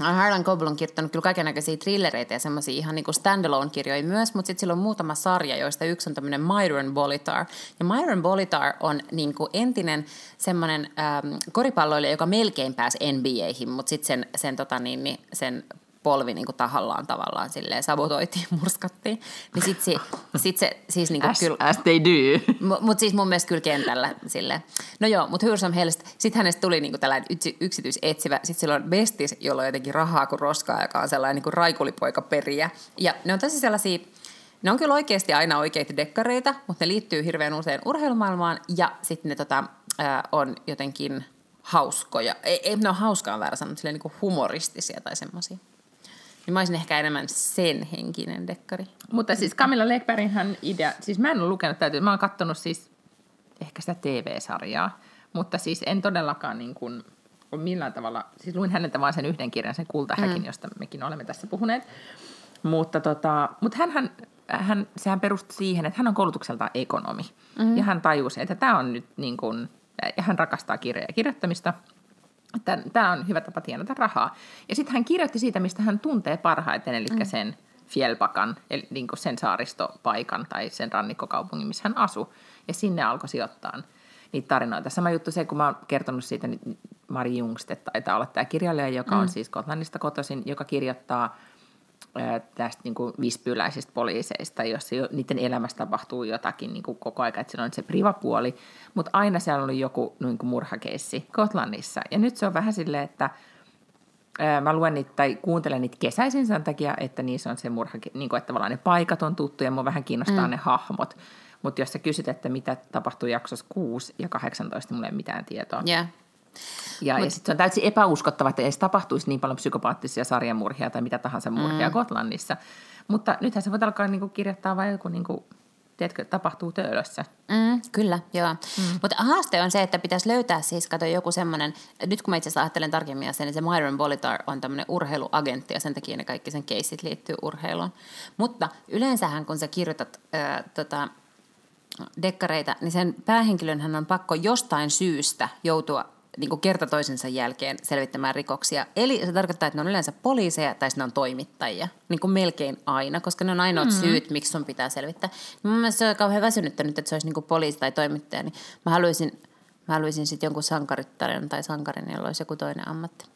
Harlan Coben on kirjoittanut kyllä kaikenlaisia trillereitä ja semmoisia ihan niin standalone-kirjoja myös, mutta sitten sillä on muutama sarja, joista yksi on tämmöinen Myron Bolitar. Ja Myron Bolitar on niin kuin entinen semmoinen ähm, koripalloilija, joka melkein pääsi NBAihin, mutta sitten sen, sen, tota niin, niin, sen polvi niin kuin tahallaan tavallaan silleen sabotoitiin, [LAUGHS] murskattiin. Niin sitten se, sit se siis niin kuin As, kyllä... as they do. [LAUGHS] Mutta siis mun mielestä kyllä kentällä silleen. No joo, mutta Hyrsam Helst, sitten hänestä tuli niinku tällainen yksi, yksityisetsivä. Sitten sillä on bestis, jolla on jotenkin rahaa kuin roskaa, joka on sellainen niinku raikulipoika periä. Ja ne on tosi sellaisia, ne on kyllä oikeasti aina oikeita dekkareita, mutta ne liittyy hirveän usein urheilumaailmaan. Ja sitten ne tota, ää, on jotenkin hauskoja. Ei, ei ne ole hauskaa väärä sanoa, mutta silleen niinku humoristisia tai semmoisia. Niin mä olisin ehkä enemmän sen henkinen dekkari. Mutta siis Camilla Lekbergin idea, siis mä en ole lukenut täytyy, mä oon kattonut siis ehkä sitä TV-sarjaa, mutta siis en todellakaan niin kuin, ole millään tavalla, siis luin häneltä vain sen yhden kirjan, sen Kultahäkin, mm. josta mekin olemme tässä puhuneet. Mutta, tota, mutta hän, hän, sehän perustui siihen, että hän on koulutukseltaan ekonomi. Mm. Ja hän tajusi, että tämä on nyt niin kuin, ja hän rakastaa kirjoja ja kirjoittamista, tämä on hyvä tapa tienata rahaa. Ja sitten hän kirjoitti siitä, mistä hän tuntee parhaiten, eli mm. sen Fjellbakan, eli niin kuin sen saaristopaikan tai sen rannikkokaupungin, missä hän asui. Ja sinne alkoi sijoittaa niitä tarinoita. Sama juttu se, kun mä oon kertonut siitä, niin Mari Jungstedt taitaa olla tämä kirjailija, joka on mm. siis Kotlannista kotoisin, joka kirjoittaa tästä niin kuin vispyläisistä poliiseista, jossa niiden elämässä tapahtuu jotakin niin kuin koko ajan, että siellä on se privapuoli, mutta aina siellä oli joku niin kuin murhakeissi Kotlannissa. Ja nyt se on vähän silleen, että mä luen niitä tai kuuntelen niitä kesäisin sen takia, että niissä on se murha, niin kuin, että tavallaan ne paikat on tuttuja, mua vähän kiinnostaa mm. ne hahmot. Mutta jos sä kysyt, että mitä tapahtuu jaksossa 6 ja 18, mulla ei mitään tietoa. Yeah. Ja, Mut, ja sitten se on täysin epäuskottava, että edes tapahtuisi niin paljon psykopaattisia sarjamurhia tai mitä tahansa murhia mm. Gotlannissa. Mutta nythän se voi alkaa niinku kirjoittaa vain joku, niinku, tiedätkö, tapahtuu töölössä. Mm, kyllä, joo. Mm. Mutta haaste on se, että pitäisi löytää siis, kato joku semmoinen, nyt kun mä itse asiassa ajattelen tarkemmin sen, niin se Myron Bolitar on tämmöinen urheiluagentti ja sen takia ne kaikki sen keisit liittyy urheiluun. Mutta yleensähän kun sä kirjoitat äh, tota, dekkareita, niin sen päähenkilön on pakko jostain syystä joutua niin kuin kerta toisensa jälkeen selvittämään rikoksia. Eli se tarkoittaa, että ne on yleensä poliiseja tai ne on toimittajia, niin kuin melkein aina, koska ne on ainoat mm-hmm. syyt, miksi sun pitää selvittää. Mun mielestä se on kauhean väsynyttä nyt, että se olisi niin kuin poliisi tai toimittaja, niin mä haluaisin, mä haluaisin sitten jonkun sankarittaren tai sankarin, jolla olisi joku toinen ammatti.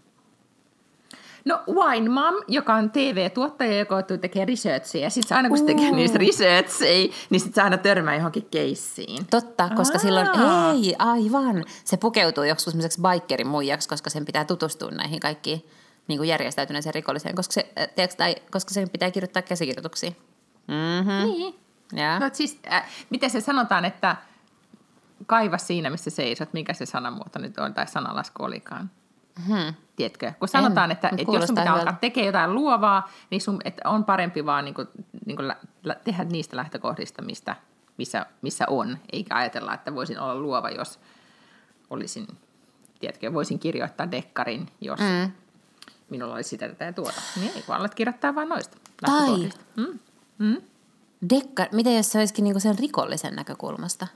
No Wine Mom, joka on TV-tuottaja, joka tekee researchia. Ja sitten aina kun se tekee niistä researchia, niin sitten aina törmää johonkin keissiin. Totta, koska Aa. silloin, ei, aivan. Se pukeutuu joskus semmoiseksi bikerin muijaksi, koska sen pitää tutustua näihin kaikkiin niin kuin järjestäytyneeseen rikolliseen, koska, se, äh, tiedätkö, tai, koska sen pitää kirjoittaa käsikirjoituksia. Mm-hmm. Niin. Ja. No siis, äh, miten se sanotaan, että kaiva siinä, missä seisot, mikä se sanamuoto nyt on, tai sanalasku olikaan? Hmm. Tiedätkö? Kun sanotaan, en, että, että jos sun pitää hyvältä. alkaa tekemään jotain luovaa, niin sun, että on parempi vaan niin kuin, niin kuin lä, lä, tehdä niistä lähtökohdista, mistä, missä, missä on, eikä ajatella, että voisin olla luova, jos olisin, tiedätkö, voisin kirjoittaa dekkarin, jos mm. minulla olisi sitä tätä ja tuota. Niin ei, kun alat kirjoittaa vain noista Tai mm. Mm. Dekkar, miten jos se olisikin niinku sen rikollisen näkökulmasta?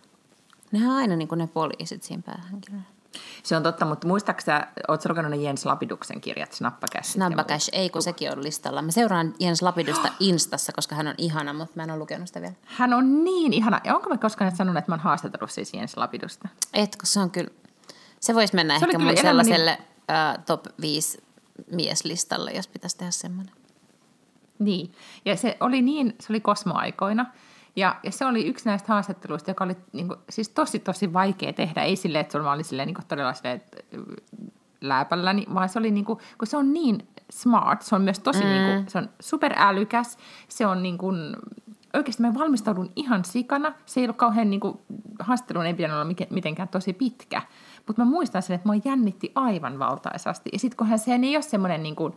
Nehän on aina niinku ne poliisit siinä päähenkilöllä. Se on totta, mutta muistaaksä, ootko lukenut Jens Lapiduksen kirjat, Snappacash? Snappacash, ei kun sekin on listalla. Mä seuraan Jens Lapidusta [GASPS] Instassa, koska hän on ihana, mutta mä en ole lukenut sitä vielä. Hän on niin ihana. Ja onko mä koskaan sanonut, että mä oon haastatellut siis Jens Lapidusta? Et, kun se on kyllä, se voisi mennä se ehkä mun sellaiselle niin... uh, top 5 mieslistalle, jos pitäisi tehdä semmoinen. Niin, ja se oli niin, se oli kosmoaikoina – ja, ja se oli yksi näistä haastatteluista, joka oli niin kuin, siis tosi tosi vaikea tehdä. Ei silleen, että se oli silleen, niin kuin, todella silleen, lääpälläni, vaan se oli niin kuin, kun se on niin smart, se on myös tosi mm. niin kuin, se on superälykäs, se on niin kuin, oikeasti mä valmistaudun ihan sikana. Se ei ollut kauhean, niin kuin, haastattelun ei pitänyt olla mitenkään tosi pitkä. Mutta mä muistan sen, että mua jännitti aivan valtaisasti. Ja sitten kun hän se ei ole semmoinen, niin kuin,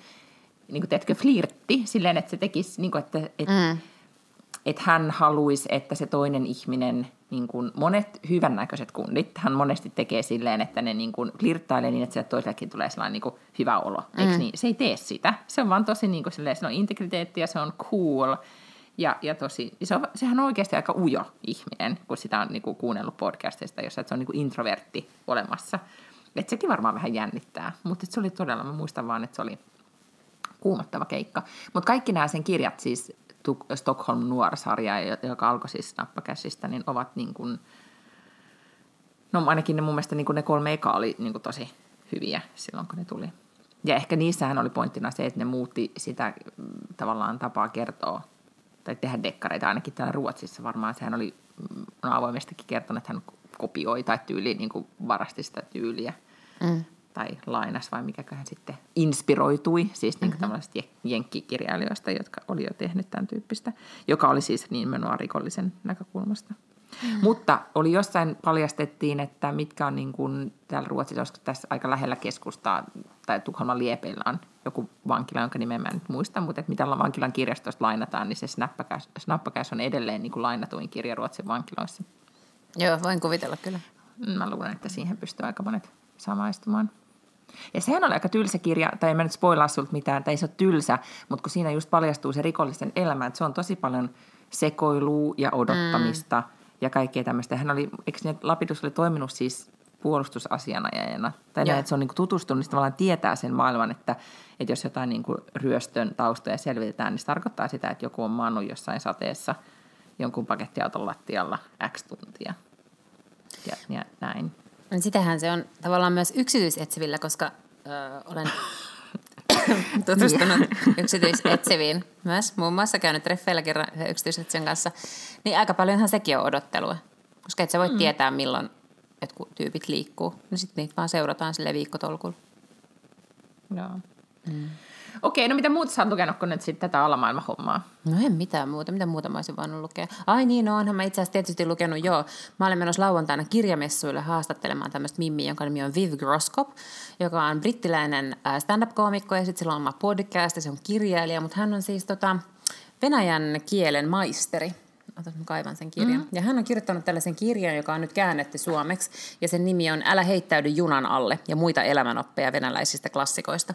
niin kuin, teetkö, flirtti, silleen, että se tekisi, niin kuin, että, että mm että hän haluaisi, että se toinen ihminen, niin kuin monet hyvännäköiset kundit, hän monesti tekee silleen, että ne niin kuin flirttailee niin, että sieltä toisellekin tulee sellainen niin kuin hyvä olo. Mm. niin? Se ei tee sitä. Se on vaan tosi niin kuin silleen, se on integriteetti ja se on cool. Ja, ja tosi, se on, sehän on oikeasti aika ujo ihminen, kun sitä on niin kuin kuunnellut podcastista, jossa se on niin kuin introvertti olemassa. Että sekin varmaan vähän jännittää, mutta se oli todella, mä muistan vaan, että se oli kuumottava keikka. Mutta kaikki nämä sen kirjat siis Stockholm nuorsarja, joka alkoi siis nappakäsistä, niin ovat niin kuin, no ainakin ne mun mielestä niin kuin ne kolme eka oli niin kuin tosi hyviä silloin, kun ne tuli. Ja ehkä niissähän oli pointtina se, että ne muutti sitä mm, tavallaan tapaa kertoa tai tehdä dekkareita, ainakin täällä Ruotsissa varmaan. Sehän oli mm, on avoimestikin kertonut, että hän kopioi tai tyyli niin kuin varasti sitä tyyliä. Mm tai lainas vai mikäköhän sitten inspiroitui, siis niin mm-hmm. tällaisista jenkkikirjailijoista, jotka oli jo tehnyt tämän tyyppistä, joka oli siis niin menoa rikollisen näkökulmasta. Mm. Mutta oli jossain paljastettiin, että mitkä on niin kuin täällä Ruotsissa, koska tässä aika lähellä keskustaa tai Tukholman liepeillä on joku vankila, jonka nimen mä en nyt muista, mutta että mitä vankilan kirjastosta lainataan, niin se snappakäs, on edelleen niin kuin lainatuin kirja Ruotsin vankiloissa. Joo, voin kuvitella kyllä. Mä luulen, että siihen pystyy aika monet samaistumaan. Ja sehän oli aika tylsä kirja, tai en mä nyt spoilaa sulta mitään, tai ei se ole tylsä, mutta kun siinä just paljastuu se rikollisten elämä, että se on tosi paljon sekoilua ja odottamista mm. ja kaikkea tämmöistä. Hän oli, eikö ne Lapidus oli toiminut siis puolustusasianajajana. Tai näin, että se on niin kuin tutustunut, niin tavallaan tietää sen maailman, että, että jos jotain niin kuin ryöstön taustoja selvitetään, niin se tarkoittaa sitä, että joku on maannut jossain sateessa jonkun pakettiauton lattialla X tuntia. Ja, ja näin. No Sitähän se on tavallaan myös yksityisetsivillä, koska ö, olen [COUGHS] tutustunut [COUGHS] yksityisetsiviin myös, muun muassa käynyt treffeillä kerran yhden yksityisetsivän kanssa, niin aika paljonhan sekin on odottelua, koska et sä voi mm. tietää milloin jotkut tyypit liikkuu, niin sitten niitä vaan seurataan sille viikkotolkulla. Joo. Mm. Okei, no mitä muuta sä oot lukenut kuin nyt sitten tätä alamaailman-hommaa? No en mitään muuta. Mitä muuta mä olisin voinut lukea? Ai niin, no onhan mä itse asiassa tietysti lukenut, joo. Mä olen menossa lauantaina kirjamessuille haastattelemaan tämmöistä mimmiä, jonka nimi on Viv Groskop, joka on brittiläinen äh, stand-up-koomikko ja sitten sillä on oma podcast ja se on kirjailija, mutta hän on siis tota, venäjän kielen maisteri. Otas mä kaivan sen kirjan. Mm. Ja hän on kirjoittanut tällaisen kirjan, joka on nyt käännetty suomeksi, ja sen nimi on Älä heittäydy junan alle ja muita elämänoppeja venäläisistä klassikoista.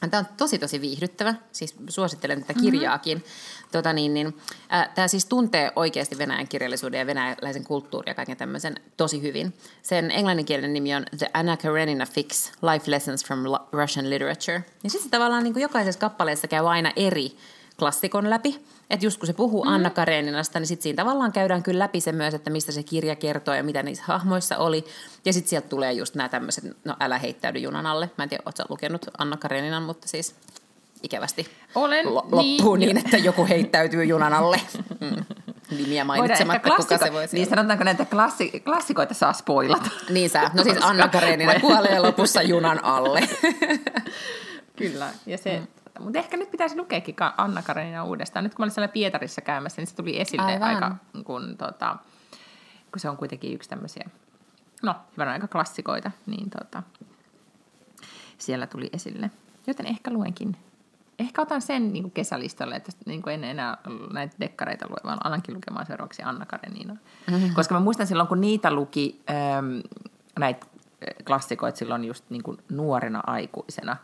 Tämä on tosi tosi viihdyttävä, siis suosittelen tätä kirjaakin. Mm-hmm. Tota niin, niin, äh, tämä siis tuntee oikeasti Venäjän kirjallisuuden ja venäläisen kulttuurin ja kaiken tämmöisen tosi hyvin. Sen englanninkielinen nimi on The Anna Karenina Fix, Life Lessons from Russian Literature. Ja sitten tavallaan niin kuin jokaisessa kappaleessa käy aina eri klassikon läpi. Että just kun se puhuu mm. Anna Kareninasta, niin sitten siinä tavallaan käydään kyllä läpi se myös, että mistä se kirja kertoo ja mitä niissä hahmoissa oli. Ja sitten sieltä tulee just nämä tämmöiset, no älä heittäydy junan alle. Mä en tiedä, ootko lukenut Anna Kareninan, mutta siis ikävästi Olen, lo- loppuu niin, niin, että joku heittäytyy junan alle. Mm. Nimiä mainitsematta, kuka se voisi Niin sanotaanko näitä klassi, klassikoita saa spoilata. Niin sä. No siis Anna Karenina kuolee lopussa junan alle. [LAUGHS] Kyllä, ja se, mm. Mutta ehkä nyt pitäisi lukeekin Anna Karenina uudestaan. Nyt kun mä olin siellä Pietarissa käymässä, niin se tuli esille Aivan. aika, kun, tota, kun se on kuitenkin yksi tämmöisiä, no hyvän aika klassikoita, niin tota, siellä tuli esille. Joten ehkä luenkin. Ehkä otan sen niin kuin kesälistalle, että niin kuin en enää näitä dekkareita lue, vaan alankin lukemaan seuraavaksi Anna Karenina. Mm-hmm. Koska mä muistan silloin, kun niitä luki ähm, näitä klassikoita silloin just niin kuin nuorena aikuisena,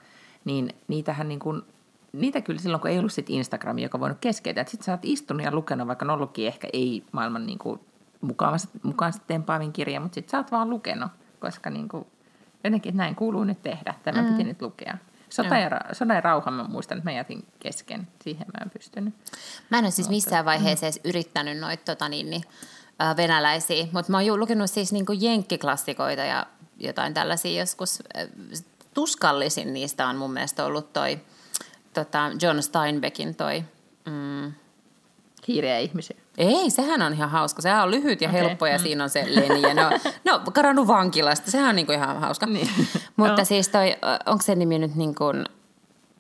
niin niitähän niin kuin niitä kyllä silloin, kun ei ollut sit Instagramia, joka voinut keskeytä. Että sitten sä oot istunut ja lukenut, vaikka on ollutkin ehkä ei maailman niin kuin, mukaan, tempaavin kirja, mutta sitten sä oot vaan lukenut, koska niin kuin, jotenkin näin kuuluu nyt tehdä. Tämä mm. piti nyt lukea. Sota ja, sodan ja rauha mä muistan, että mä jätin kesken. Siihen mä en pystynyt. Mä en ole siis missään vaiheessa edes yrittänyt noita tota, niin, niin, äh, venäläisiä, mutta mä oon lukenut siis niin kuin jenkkiklassikoita ja jotain tällaisia joskus. Tuskallisin niistä on mun mielestä ollut toi – tota, John Steinbeckin toi... Mm, Hiireä ihmisiä. Ei, sehän on ihan hauska. Sehän on lyhyt ja okay. helppo ja mm. siinä on se Leni. Ja no, no karannut vankilasta. Sehän on niinku ihan hauska. Niin. [LAUGHS] Mutta no. siis toi, onko se nimi nyt niin kuin,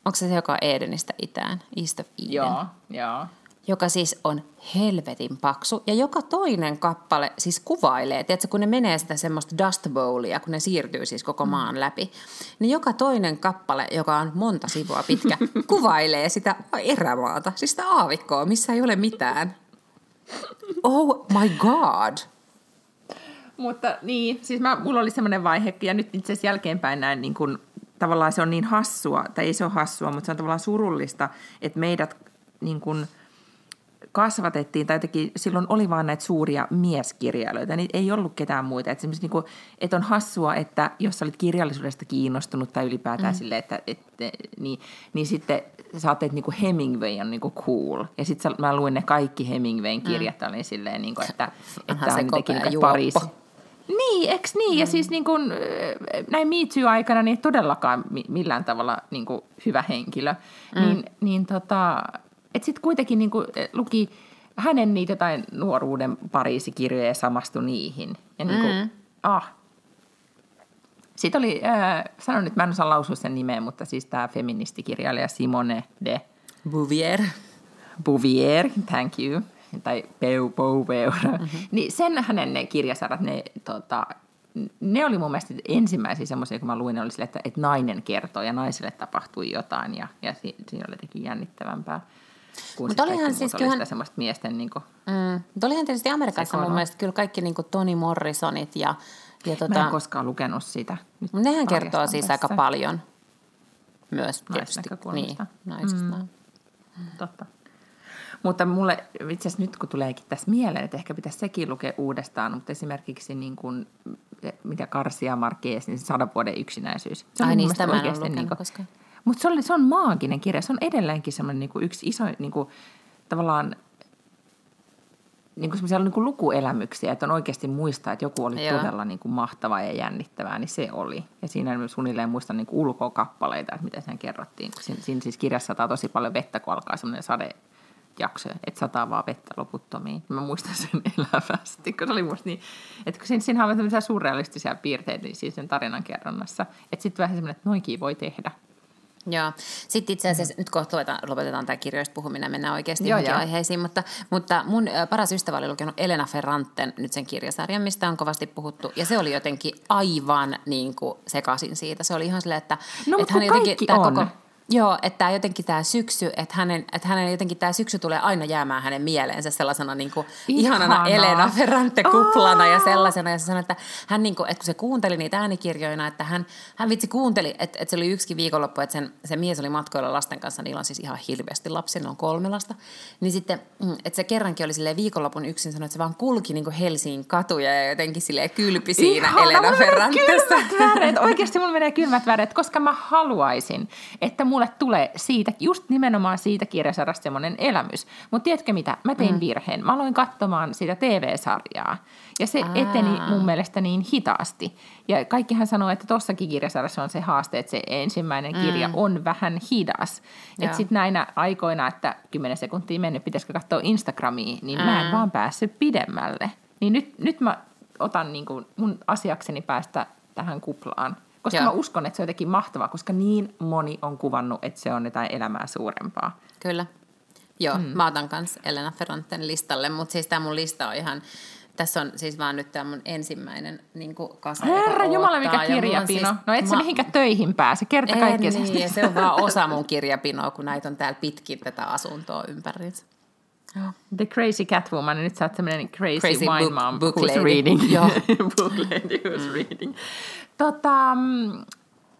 onko se se, joka on Edenistä itään? East of Eden. Joo, joo joka siis on helvetin paksu. Ja joka toinen kappale siis kuvailee, tiedätkö, kun ne menee sitä semmoista dust bowlia, kun ne siirtyy siis koko mm. maan läpi, niin joka toinen kappale, joka on monta sivua pitkä, [LAUGHS] kuvailee sitä erämaata, siis sitä aavikkoa, missä ei ole mitään. Oh my god! Mutta niin, siis mä, mulla oli semmoinen vaihe, ja nyt itse asiassa jälkeenpäin näin niin kun, tavallaan se on niin hassua, tai ei se ole hassua, mutta se on tavallaan surullista, että meidät niin kun, kasvatettiin, tai jotenkin silloin oli vaan näitä suuria mieskirjailijoita, niin ei ollut ketään muita. Että, niin kuin, että on hassua, että jos olit kirjallisuudesta kiinnostunut tai ylipäätään mm. silleen, että, että niin, niin sitten sä ajattelet, että niin kuin Hemingway on niin kuin cool. Ja sitten mä luin ne kaikki Hemingwayn mm. kirjat, mm. olin silleen, niin kuin, että, että on jotenkin niin Pariisi. Niin, eks niin? Mm. Ja siis niin kuin, näin Me aikana niin todellakaan millään tavalla niin kuin hyvä henkilö. Mm. Niin, niin tota, että sitten kuitenkin niin kuin, eh, luki hänen niitä jotain nuoruuden Pariisikirjoja ja samastui niihin. Ja niin kuin, mm. ah. Sitten oli, äh, sanon nyt, mä en osaa lausua sen nimeä, mutta siis tämä feministikirjailija Simone de Bouvier. Bouvier, thank you. Tai Peu Beauvoir. Mm-hmm. Niin sen hänen ne kirjasarjat, ne, tota, ne oli mun mielestä ensimmäisiä semmoisia, kun mä luin, oli sille, että, että nainen kertoo ja naiselle tapahtui jotain ja, ja siinä oli jotenkin jännittävämpää. Mutta olihan siis kyllä... Sitä semmoista miesten niin kuin, mm, mutta olihan tietysti Amerikassa mun mielestä kyllä kaikki niin kuin Toni Morrisonit ja, ja tota, Mä en koskaan lukenut sitä. Nyt nehän kertoo siis aika paljon myös Niin, naisista. Mm. Totta. Mutta mulle itse asiassa nyt kun tuleekin tässä mieleen, että ehkä pitäisi sekin lukea uudestaan, mutta esimerkiksi niin kuin mitä Karsia Marquez, niin sadan vuoden yksinäisyys. Se Ai oli niin, sitä mä en ole lukenut niinku- koskaan. Mutta se, oli, se on maaginen kirja. Se on edelleenkin semmoinen niin yksi iso niin kuin, tavallaan niin kuin semmoisia niin kuin lukuelämyksiä, että on oikeasti muistaa, että joku oli Joo. todella niin kuin mahtavaa ja jännittävää, niin se oli. Ja siinä myös suunnilleen muistan niin kuin ulkokappaleita, että mitä sen kerrottiin. Siinä, siinä siis kirjassa sataa tosi paljon vettä, kun alkaa semmoinen sadejakso, että sataa vaan vettä loputtomiin. Mä muistan sen [LAUGHS] elävästi, kun se oli musta niin, että kun siinä, siinä on tämmöisiä surrealistisia piirteitä niin siis sen tarinan kerronnassa, että sitten vähän semmoinen, että noinkin voi tehdä. Joo. Sitten itse asiassa, nyt kohta lopetetaan, lopetetaan tämä kirjoista puhuminen, mennään oikeasti Joo, joo. aiheisiin, mutta, mutta mun paras ystävä oli lukenut Elena Ferranten nyt sen kirjasarjan, mistä on kovasti puhuttu, ja se oli jotenkin aivan niin kuin sekaisin siitä. Se oli ihan silleen, että, No, että kun kaikki tää on. Joo, että tämä jotenkin tämä syksy, että hänen, että hänen jotenkin tämä syksy tulee aina jäämään hänen mieleensä sellaisena niin kuin ihanana Ihanaa. Elena Ferrante-kuplana ja sellaisena. Ja se sanoi, että hän niin kuin, että kun se kuunteli niitä äänikirjoina, että hän, hän vitsi kuunteli, että, että se oli yksikin viikonloppu, että sen, se mies oli matkoilla lasten kanssa, niillä on siis ihan hirveästi lapsia, ne on kolme lasta. Niin sitten, mm, että se kerrankin oli silleen viikonlopun yksin sanoi, että se vaan kulki niin kuin Helsingin katuja ja jotenkin silleen kylpi siinä Ihana, Elena Ferrantessa. Kylmät väreet, oikeasti mulla menee kylmät väreet, koska mä haluaisin, että mulle tulee siitä, just nimenomaan siitä kirjasarjasta semmoinen elämys. Mutta tiedätkö mitä, mä tein mm. virheen. Mä aloin katsomaan sitä TV-sarjaa ja se Aa. eteni mun mielestä niin hitaasti. Ja kaikkihan sanoo, että tossakin kirjasarjassa on se haaste, että se ensimmäinen kirja mm. on vähän hidas. Että sitten näinä aikoina, että 10 sekuntia mennyt, pitäisikö katsoa Instagramia, niin mm. mä en vaan päässyt pidemmälle. Niin nyt, nyt mä otan niin kuin mun asiakseni päästä tähän kuplaan. Koska Joo. mä uskon, että se on jotenkin mahtavaa, koska niin moni on kuvannut, että se on jotain elämää suurempaa. Kyllä. Joo, mm. mä otan kanssa Elena Ferranten listalle, mutta siis tämä mun lista on ihan, tässä on siis vaan nyt tämä mun ensimmäinen niin kasa, Herra Jumala, mikä kirjapino. Siis, no et sä ma- mihinkä töihin pääse, kerta En kaikkiaan. niin, ja se on vaan osa mun kirjapinoa, kun näitä on täällä pitkin tätä asuntoa ympäriinsä. The Crazy Catwoman, nyt sä oot crazy, Crazy wine book- mom book who's lady. reading. Joo. [LAUGHS] book lady who's reading. Tota, mm,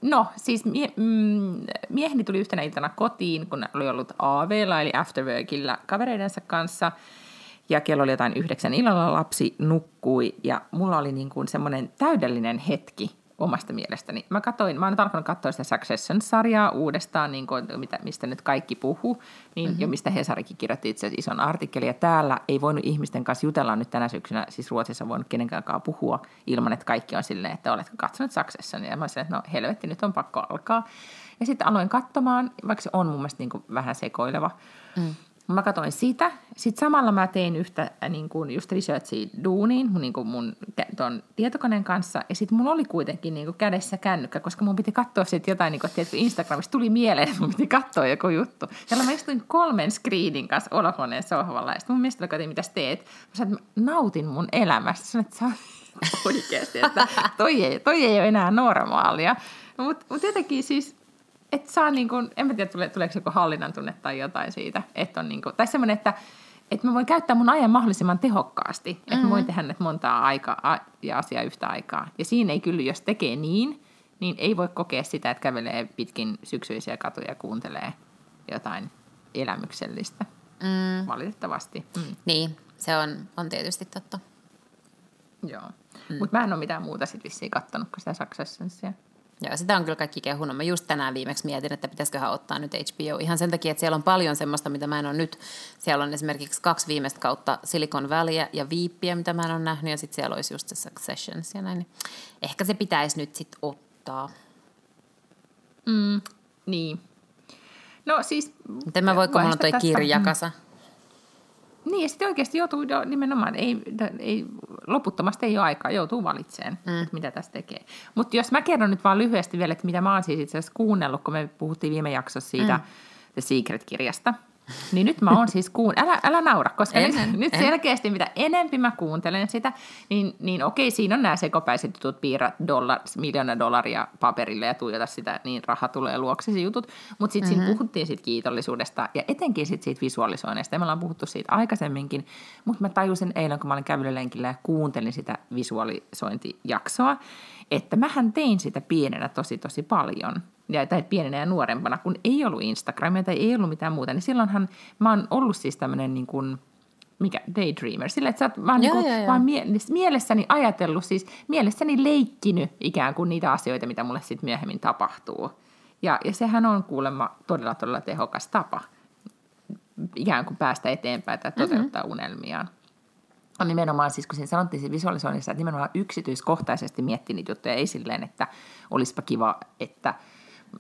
no siis mie, mm, mieheni tuli yhtenä iltana kotiin, kun oli ollut AVlla eli afterworkilla kavereidensa kanssa. Ja kello oli jotain yhdeksän illalla, lapsi nukkui ja mulla oli niin kuin semmoinen täydellinen hetki omasta mielestäni. Mä katoin, mä oon alkanut katsoa sitä Succession-sarjaa uudestaan, niin kuin, mitä, mistä nyt kaikki puhuu, niin mm-hmm. jo mistä Hesarikin kirjoitti itse asiassa ison artikkelin. Ja täällä ei voinut ihmisten kanssa jutella nyt tänä syksynä, siis Ruotsissa voinut kenenkään puhua ilman, että kaikki on silleen, että oletko katsonut Successionia. Ja mä olisin, että no helvetti, nyt on pakko alkaa. Ja sitten aloin katsomaan, vaikka se on mun mielestä niin kuin vähän sekoileva. Mm. Mä katsoin sitä. Sitten samalla mä tein yhtä äh, niin kuin just researchia duuniin niin kuin mun ton tietokoneen kanssa. Ja sitten mulla oli kuitenkin niin kuin kädessä kännykkä, koska mun piti katsoa sitten jotain, niin kuin, tiedätkö, Instagramissa tuli mieleen, että mun piti katsoa joku juttu. Ja mä istuin kolmen screenin kanssa olohuoneen sohvalla. Ja sitten mun mielestä katsoin, mitä teet. Mä sanoin, että mä nautin mun elämästä. Sanoin, että sä oikeasti, että toi ei, toi ei ole enää normaalia. Mutta mut jotenkin siis että saa niin kuin, en mä tiedä, tule, tuleeko joku hallinnan tunne tai jotain siitä, että on niin kuin, tai semmoinen, että, että mä voin käyttää mun ajan mahdollisimman tehokkaasti, mm-hmm. että mä voin tehdä nyt montaa aikaa ja asiaa yhtä aikaa. Ja siinä ei kyllä, jos tekee niin, niin ei voi kokea sitä, että kävelee pitkin syksyisiä katuja ja kuuntelee jotain elämyksellistä. Mm. Valitettavasti. Mm. Niin, se on, on tietysti totta. Joo. Mm. Mutta mä en ole mitään muuta sitten vissiin kattonut kuin sitä Successionsia. Joo, sitä on kyllä kaikki kehunut. Mä just tänään viimeksi mietin, että pitäisiköhän ottaa nyt HBO. Ihan sen takia, että siellä on paljon semmoista, mitä mä en ole nyt. Siellä on esimerkiksi kaksi viimeistä kautta Silicon Valleyä ja Viippiä, mitä mä en ole nähnyt. Ja sitten siellä olisi just se Successions ja näin. Ehkä se pitäisi nyt sitten ottaa. Mm. Niin. No siis... Mutta en mä voi, kun mulla on toi tästä- kirjakasa. Niin, ja sitten oikeasti joutuu jo nimenomaan, ei, ei, loputtomasti ei ole aikaa, joutuu valitsemaan, mm. että mitä tässä tekee. Mutta jos mä kerron nyt vaan lyhyesti vielä, että mitä mä oon siis itse asiassa kuunnellut, kun me puhuttiin viime jaksossa siitä mm. The Secret-kirjasta, niin nyt mä oon siis kuun... Älä, älä naura, koska En, nyt, en, nyt selkeästi mitä enempi mä kuuntelen sitä, niin, niin okei, siinä on nämä sekopäiset jutut, piirrät dollar, miljoona dollaria paperille ja tuijota sitä, niin raha tulee luoksesi jutut. Mutta sitten mm-hmm. siinä puhuttiin siitä kiitollisuudesta ja etenkin sit siitä visualisoinnista. Ja me ollaan puhuttu siitä aikaisemminkin, mutta mä tajusin eilen, kun mä olin kävelylenkillä ja kuuntelin sitä visualisointijaksoa, että mähän tein sitä pienenä tosi tosi paljon. Ja, tai pienenä ja nuorempana, kun ei ollut Instagramia tai ei ollut mitään muuta, niin silloinhan mä oon ollut siis tämmöinen niin kuin mikä daydreamer, sillä että sä oot vaan, Joo, niinku, joo, joo. vaan mie- mielessäni ajatellut, siis mielessäni leikkinyt ikään kuin niitä asioita, mitä mulle sitten myöhemmin tapahtuu. Ja, ja sehän on kuulemma todella, todella tehokas tapa ikään kuin päästä eteenpäin tai toteuttaa mm-hmm. unelmiaan. On nimenomaan siis, kun siinä sanottiin siinä visualisoinnissa, että nimenomaan yksityiskohtaisesti miettii niitä juttuja, ei silleen, että olisipa kiva, että,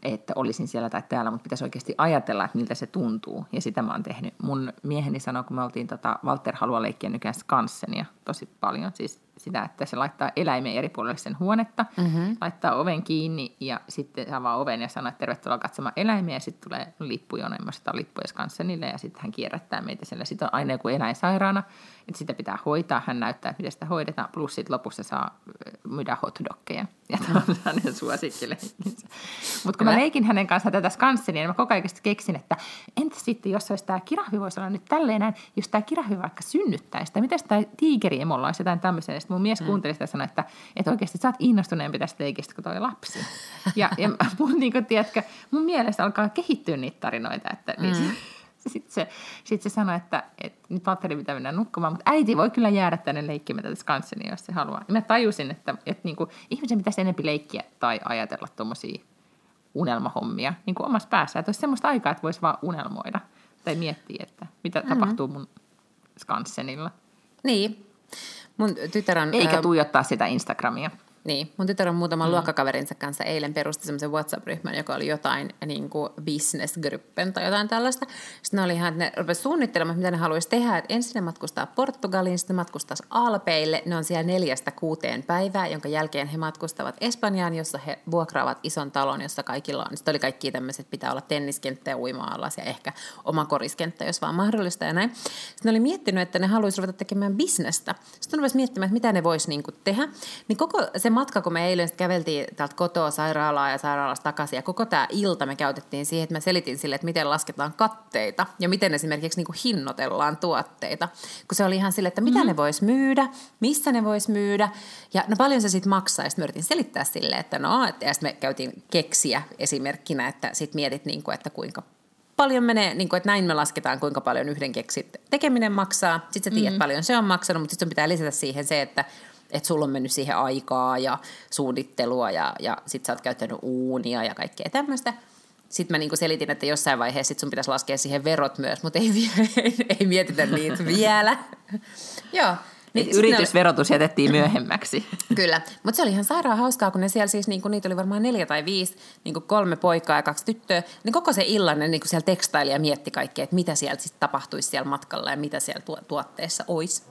että olisin siellä tai täällä, mutta pitäisi oikeasti ajatella, että miltä se tuntuu. Ja sitä mä oon tehnyt. Mun mieheni sanoi, kun me oltiin, tota, Walter haluaa leikkiä nykyään Skansenia tosi paljon, siis sitä, että se laittaa eläimen eri puolelle sen huonetta, mm-hmm. laittaa oven kiinni ja sitten avaa oven ja sanoo, että tervetuloa katsomaan eläimiä ja sitten tulee lippujono, mä sitä lippuja Skansenille ja sitten hän kierrättää meitä siellä. Sitten on aina joku eläin sairaana, että sitä pitää hoitaa, hän näyttää, että miten sitä hoidetaan, plus sitten lopussa saa myydä hotdogkeja ja tämä on hänen suosikkileikkinsä. Mutta kun mä leikin hänen kanssaan tätä Skansenia, niin mä koko ajan keksin, että entä sitten, jos olisi tämä kirahvi voisi olla nyt tälleen näin, jos tämä kirahvi vaikka synnyttäisi, tai miten tämä tiigeriemolla olisi jotain tämmöisen. Sitten mun mies mm. kuunteli sitä ja sanoi, että, että oikeasti sä oot innostuneempi tästä leikistä kuin toi lapsi. Ja, ja [LAUGHS] mun, niin kuin, tiedätkö, mun mielestä alkaa kehittyä niitä tarinoita, että niin mm. Sitten se, sit se sanoi, että, että nyt Valtteri pitää mennä nukkumaan, mutta äiti voi kyllä jäädä tänne leikkimään tätä Skansenia, jos se haluaa. Ja mä tajusin, että, että niin kuin, ihmisen pitäisi enempi leikkiä tai ajatella tuommoisia unelmahommia niin kuin omassa päässä. Että olisi semmoista aikaa, että voisi vaan unelmoida tai miettiä, että mitä mm-hmm. tapahtuu mun Skansenilla. Niin. Mun tytär on... Eikä tuijottaa sitä Instagramia. Niin, mun tytär on muutaman mm. luokkakaverinsa kanssa eilen perusti semmoisen WhatsApp-ryhmän, joka oli jotain niin kuin business-gruppen tai jotain tällaista. Sitten ne oli ihan, että ne rupesivat suunnittelemaan, mitä ne haluaisi tehdä. Että ensin ne matkustaa Portugaliin, sitten ne matkustaisi Alpeille. Ne on siellä neljästä kuuteen päivää, jonka jälkeen he matkustavat Espanjaan, jossa he vuokraavat ison talon, jossa kaikilla on. Sitten oli kaikki tämmöiset, pitää olla tenniskenttä ja uima-alas ja ehkä oma koriskenttä, jos vaan mahdollista ja näin. Sitten ne oli miettinyt, että ne haluaisi ruveta tekemään bisnestä. Sitten ne rupesi miettimään, että mitä ne voisi niin kuin tehdä. Niin koko se matka, kun me eilen käveltiin täältä kotoa sairaalaa ja sairaalasta takaisin, ja koko tämä ilta me käytettiin siihen, että mä selitin sille, että miten lasketaan katteita ja miten esimerkiksi niin kuin hinnoitellaan tuotteita. Kun se oli ihan sille, että mitä mm. ne vois myydä, missä ne vois myydä, ja no paljon se sitten maksaa. Ja sitten mä yritin selittää sille, että no, että, ja sitten me käytiin keksiä esimerkkinä, että sitten mietit, niin kuin, että kuinka paljon menee, niin kuin, että näin me lasketaan, kuinka paljon yhden keksit tekeminen maksaa. Sitten sä tiedät, mm. paljon se on maksanut, mutta sitten sun pitää lisätä siihen se, että että sulla on mennyt siihen aikaa ja suunnittelua ja, ja sit sä oot käyttänyt uunia ja kaikkea tämmöistä. Sitten mä niinku selitin, että jossain vaiheessa sit sun pitäisi laskea siihen verot myös, mutta ei, [LAUGHS] ei, ei mietitä niitä vielä. [LAUGHS] Joo. Niin oli- yritysverotus jätettiin myöhemmäksi. [LAUGHS] Kyllä, mutta se oli ihan sairaan hauskaa, kun ne siellä siis, niin niitä oli varmaan neljä tai viisi, niin kolme poikaa ja kaksi tyttöä, niin koko se illan ne niin siellä tekstaili ja mietti kaikkea, että mitä siellä sitten tapahtuisi siellä matkalla ja mitä siellä tuo- tuotteessa olisi.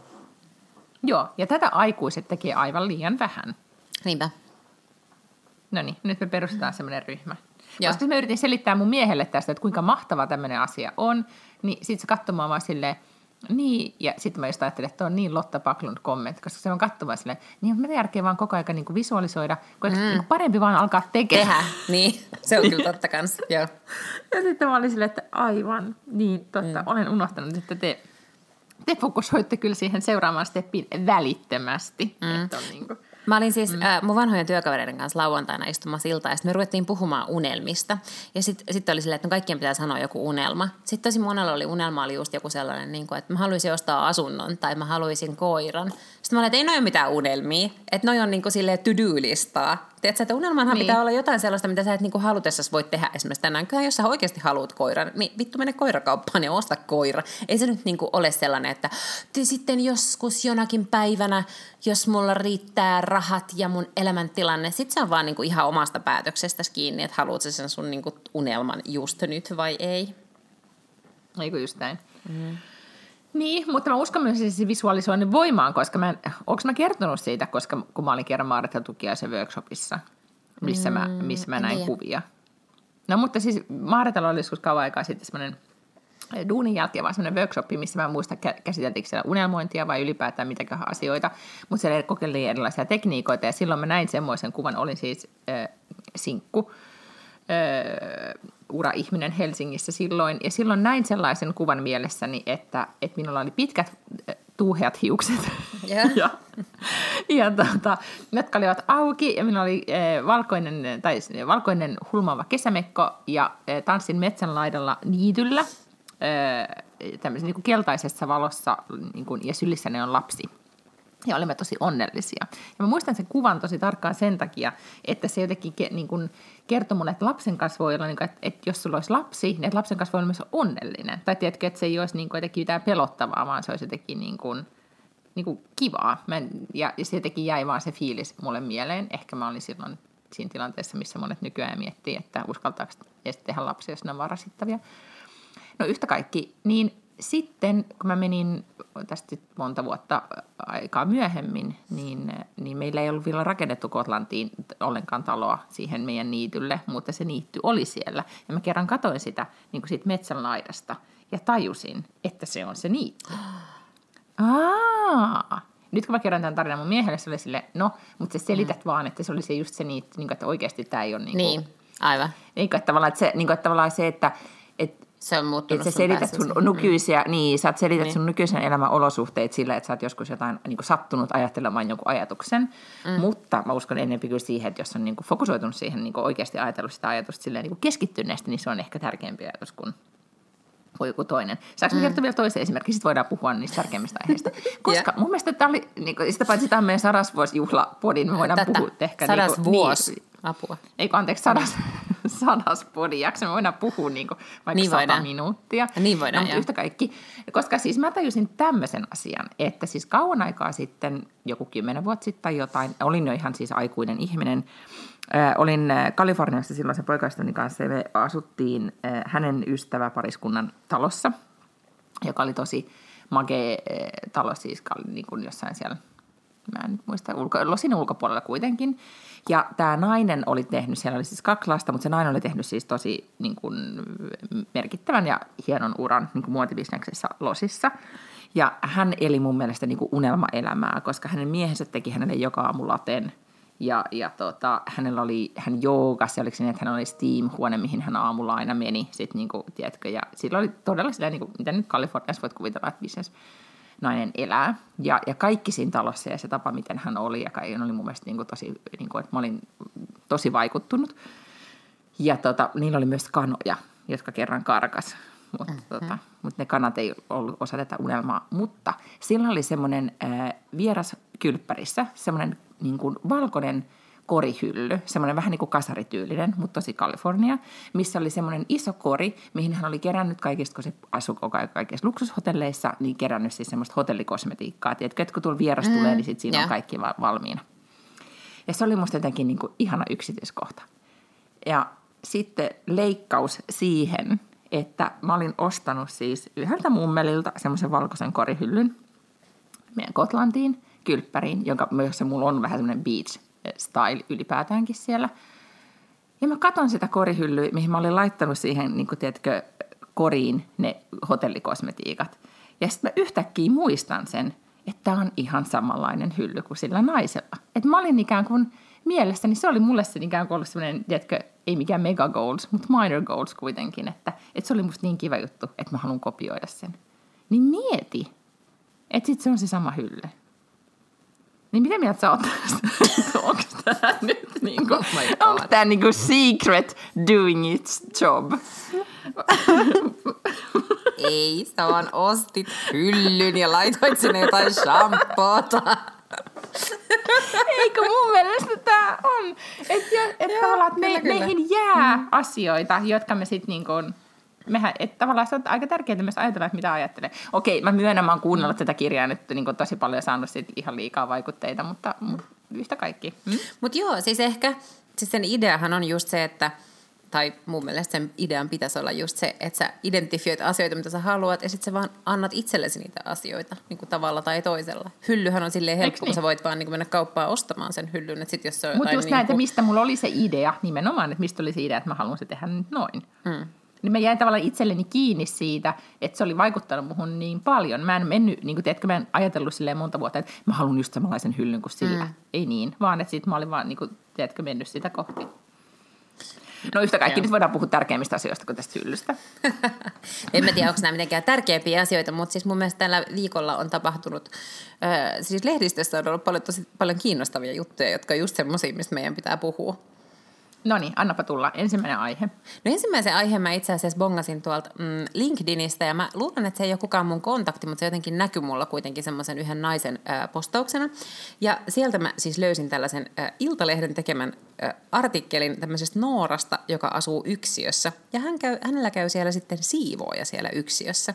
Joo, ja tätä aikuiset tekee aivan liian vähän. Niinpä. No niin, nyt me perustetaan semmoinen ryhmä. Joo. Koska mä yritin selittää mun miehelle tästä, että kuinka mahtava tämmöinen asia on, niin sit se katsoi mua vaan silleen, niin, ja sitten mä just ajattelin, että on niin Lotta Paklund kommentti, koska se on katsomaan silleen, niin mitä järkeä vaan koko ajan niin kuin visualisoida, kun mm. niin parempi vaan alkaa tekemään. Tehdä, niin. Se on kyllä totta kanssa, joo. Ja sitten mä olin silleen, että aivan, niin totta, mm. olen unohtanut, että te, te fokusoitte kyllä siihen seuraavaan steppiin välittömästi. Mm. Että on niin kuin, Mä olin siis mm. äh, mun vanhojen työkavereiden kanssa lauantaina istumassa iltaa ja sitten me ruvettiin puhumaan unelmista. Ja sitten sit oli silleen, että no kaikkien pitää sanoa joku unelma. Sitten tosi monella oli unelma oli just joku sellainen, niin kuin, että mä haluaisin ostaa asunnon tai mä haluaisin koiran. Sitten mä olin, että ei noin mitään unelmia, että noi on niin kuin silleen to-do-listaa. Tiedätkö, että unelmanhan Niin. pitää olla jotain sellaista, mitä sä et niin kuin halutessasi voi tehdä esimerkiksi tänään. Kyllä jos sä oikeasti haluat koiran, niin vittu mene koirakauppaan ja osta koira. Ei se nyt niin kuin ole sellainen, että "Te sitten joskus jonakin päivänä, jos mulla riittää rahat ja mun elämäntilanne, sitten se on vaan niin kuin ihan omasta päätöksestäsi kiinni, että haluat sä sen sun niin kuin unelman just nyt vai ei. Eikö just näin? Mm. Niin, mutta mä uskon myös siis visualisoinnin voimaan, koska mä, onko mä kertonut siitä, koska kun mä olin kerran Maarita Tukiaisen workshopissa, missä mä, missä mä näin tiedä. kuvia. No mutta siis Maaritalla oli joskus kauan aikaa sitten semmoinen duunin jälkeen vaan semmoinen workshop, missä mä en muista kä- käsiteltiinkö siellä unelmointia vai ylipäätään mitäköhän asioita, mutta siellä kokeiltiin erilaisia tekniikoita ja silloin mä näin semmoisen kuvan, olin siis äh, sinkku, ö, ura-ihminen Helsingissä silloin. Ja silloin näin sellaisen kuvan mielessäni, että, että minulla oli pitkät tuuheat hiukset. Joo. [LAUGHS] ja, ja tota, jotka olivat auki ja minulla oli ö, valkoinen, tai valkoinen hulmaava kesämekko ja ö, tanssin metsän laidalla niityllä. Ö, tämmöisessä niin kuin keltaisessa valossa niin kuin, ja sylissäni on lapsi. Ja olimme tosi onnellisia. Ja mä muistan sen kuvan tosi tarkkaan sen takia, että se jotenkin ke, niin kuin kertoi mulle, että lapsen kanssa voi olla, niin kuin, että, että jos sulla olisi lapsi, niin että lapsen kanssa voi olla myös onnellinen. Tai tiedätkö, että se ei olisi niin kuin jotenkin mitään pelottavaa, vaan se olisi jotenkin niin kuin, niin kuin kivaa. Mä en, ja, ja se jotenkin jäi vaan se fiilis mulle mieleen. Ehkä mä olin silloin siinä tilanteessa, missä monet nykyään miettii, että uskaltaako tehdä lapsia, jos ne on varasittavia. No yhtä kaikki, niin sitten kun mä menin tästä monta vuotta aikaa myöhemmin, niin, niin meillä ei ollut vielä rakennettu Kotlantiin ollenkaan taloa siihen meidän niitylle, mutta se niitty oli siellä. Ja mä kerran katoin sitä niin kuin siitä metsän laidasta ja tajusin, että se on se niitty. Aa, nyt kun mä kerron tämän tarinan mun miehelle, se oli sille, no, mutta sä selität mm. vaan, että se oli se just se niitty, niin kuin, että oikeasti tämä ei ole niin kuin, Niin, aivan. niin kuin, että tavallaan, että se, niin kuin, että tavallaan se, että, että Se on muuttunut että sä sun selität päässä sun siihen. nykyisiä, niin, sä selität Niin. sun nykyisen elämän olosuhteet sillä, että sä oot joskus jotain niin kuin sattunut ajattelemaan jonkun ajatuksen, mm. mutta mä uskon enemmän kyllä siihen, että jos on niin kuin fokusoitunut siihen niin kuin oikeasti ajatellut sitä ajatusta silleen niin kuin keskittyneesti, niin se on ehkä tärkeämpi ajatus kuin kuin joku toinen. Saanko mm. kertoa vielä toisen esimerkin? Sitten voidaan puhua niistä tärkeimmistä aiheista. [LAUGHS] Koska mun mielestä tämä oli, niin kuin, sitä paitsi tämä on meidän sadasvuosjuhlapodin, me voidaan Tätä puhua ehkä... sadas niin kuin, vuosi. Niin, Apua. ei kun anteeksi, sadas, sadas podi jakso. Me voidaan puhua niin kuin, vaikka Niin niin sata voidaan. minuuttia. Niin voidaan, no, mutta yhtä kaikki. Koska siis mä tajusin tämmöisen asian, että siis kauan aikaa sitten, joku kymmenen vuotta sitten tai jotain, olin jo ihan siis aikuinen ihminen. Äh, olin Kaliforniassa silloin sen poikaystäväni kanssa ja me asuttiin äh, hänen ystäväpariskunnan talossa, joka oli tosi magee äh, talo siis niin kuin jossain siellä mä en nyt muista, ulko, losin ulkopuolella kuitenkin. Ja tämä nainen oli tehnyt, siellä oli siis kaksi lasta, mutta se nainen oli tehnyt siis tosi niin kuin, merkittävän ja hienon uran niin muotibisneksessä losissa. Ja hän eli mun mielestä niin unelmaelämää, koska hänen miehensä teki hänelle joka aamu laten. Ja, ja tota, hänellä oli, hän joogasi, oliko se niin, että hänellä oli Steam-huone, mihin hän aamulla aina meni. Sit, niin kuin, tiedätkö, ja sillä oli todella sitä, niin kuin, mitä nyt Kaliforniassa voit kuvitella, että business nainen elää. Ja, ja kaikki siinä talossa ja se tapa, miten hän oli, ja kaikki oli mun mielestä niin kuin tosi, niin kuin, että mä olin tosi vaikuttunut. Ja tota, niillä oli myös kanoja, jotka kerran karkas. Mutta mm-hmm. tota, mut ne kanat ei ollut osa tätä unelmaa. Mutta sillä oli semmoinen äh, vieras kylppärissä, semmoinen niin kuin valkoinen korihylly, semmoinen vähän niin kuin kasarityylinen, mutta tosi Kalifornia, missä oli semmoinen iso kori, mihin hän oli kerännyt kaikista, kun se asui koko ajan kaikissa luksushotelleissa, niin kerännyt siis semmoista hotellikosmetiikkaa. Tiedätkö, että kun tuolla vieras mm, tulee, niin sit siinä joo. on kaikki va- valmiina. Ja se oli musta jotenkin niin kuin ihana yksityiskohta. Ja sitten leikkaus siihen, että mä olin ostanut siis yhdeltä mummelilta semmoisen valkoisen korihyllyn meidän Kotlantiin, kylppäriin, jonka, jossa mulla on vähän semmoinen beach style ylipäätäänkin siellä. Ja mä katon sitä korihyllyä, mihin mä olin laittanut siihen, niin kuin, tiedätkö, koriin ne hotellikosmetiikat. Ja sitten mä yhtäkkiä muistan sen, että on ihan samanlainen hylly kuin sillä naisella. Että mä olin ikään kuin mielestäni, se oli mulle se ikään kuin ollut semmoinen, tiedätkö, ei mikään mega goals, mutta minor goals kuitenkin, että, että se oli musta niin kiva juttu, että mä haluan kopioida sen. Niin mieti, että sitten se on se sama hylly. Niin mitä mieltä sä oot tästä? Onko tämä nyt niinku, Oh my God. onko tää niinku secret doing its job? Ei, sä vaan ostit hyllyn ja laitoit sinne jotain shampoota. Eikö mun mielestä tämä on? Että et tavallaan, että me, kyllä, meihin jää mm. asioita, jotka me sitten niinku, mehän, että tavallaan se on aika tärkeää myös ajatella, että mitä ajattelee. Okei, mä myönnän, mä oon kuunnellut tätä kirjaa nyt niin tosi paljon ja saanut siitä ihan liikaa vaikutteita, mutta, mutta yhtä kaikki. Mm? Mutta joo, siis ehkä siis sen ideahan on just se, että tai mun mielestä sen idean pitäisi olla just se, että sä identifioit asioita, mitä sä haluat, ja sitten sä vaan annat itsellesi niitä asioita niin kuin tavalla tai toisella. Hyllyhän on silleen helppo, kun niin? sä voit vaan niin kuin mennä kauppaan ostamaan sen hyllyn, Mutta just niin näin, että kuin- mistä mulla oli se idea, nimenomaan, että mistä oli se idea, että mä haluan se tehdä nyt noin. Mm. Niin mä jäin tavallaan itselleni kiinni siitä, että se oli vaikuttanut muhun niin paljon. Mä en mennyt, niin kuin tiedätkö, mä en ajatellut silleen monta vuotta, että mä haluan just samanlaisen hyllyn kuin sillä. Mm. Ei niin, vaan että sit mä olin vaan, niin kuin, tiedätkö, mennyt sitä kohti. No yhtä kaikki, Joo. nyt voidaan puhua tärkeimmistä asioista kuin tästä hyllystä. [LAUGHS] En mä tiedä, onko nämä mitenkään tärkeimpiä asioita, mutta siis mun mielestä tällä viikolla on tapahtunut, äh, siis lehdistössä on ollut paljon, tosi paljon kiinnostavia juttuja, jotka on just semmoisia, mistä meidän pitää puhua. No niin, annapa tulla. Ensimmäinen aihe. No ensimmäisen aiheen mä itse asiassa bongasin tuolta mm, LinkedInistä ja mä luulen, että se ei ole kukaan mun kontakti, mutta se jotenkin näkyy mulla kuitenkin semmoisen yhden naisen äh, postauksena. Ja sieltä mä siis löysin tällaisen äh, Iltalehden tekemän äh, artikkelin tämmöisestä Noorasta, joka asuu yksiössä. Ja hän käy, hänellä käy siellä sitten siivooja siellä yksiössä.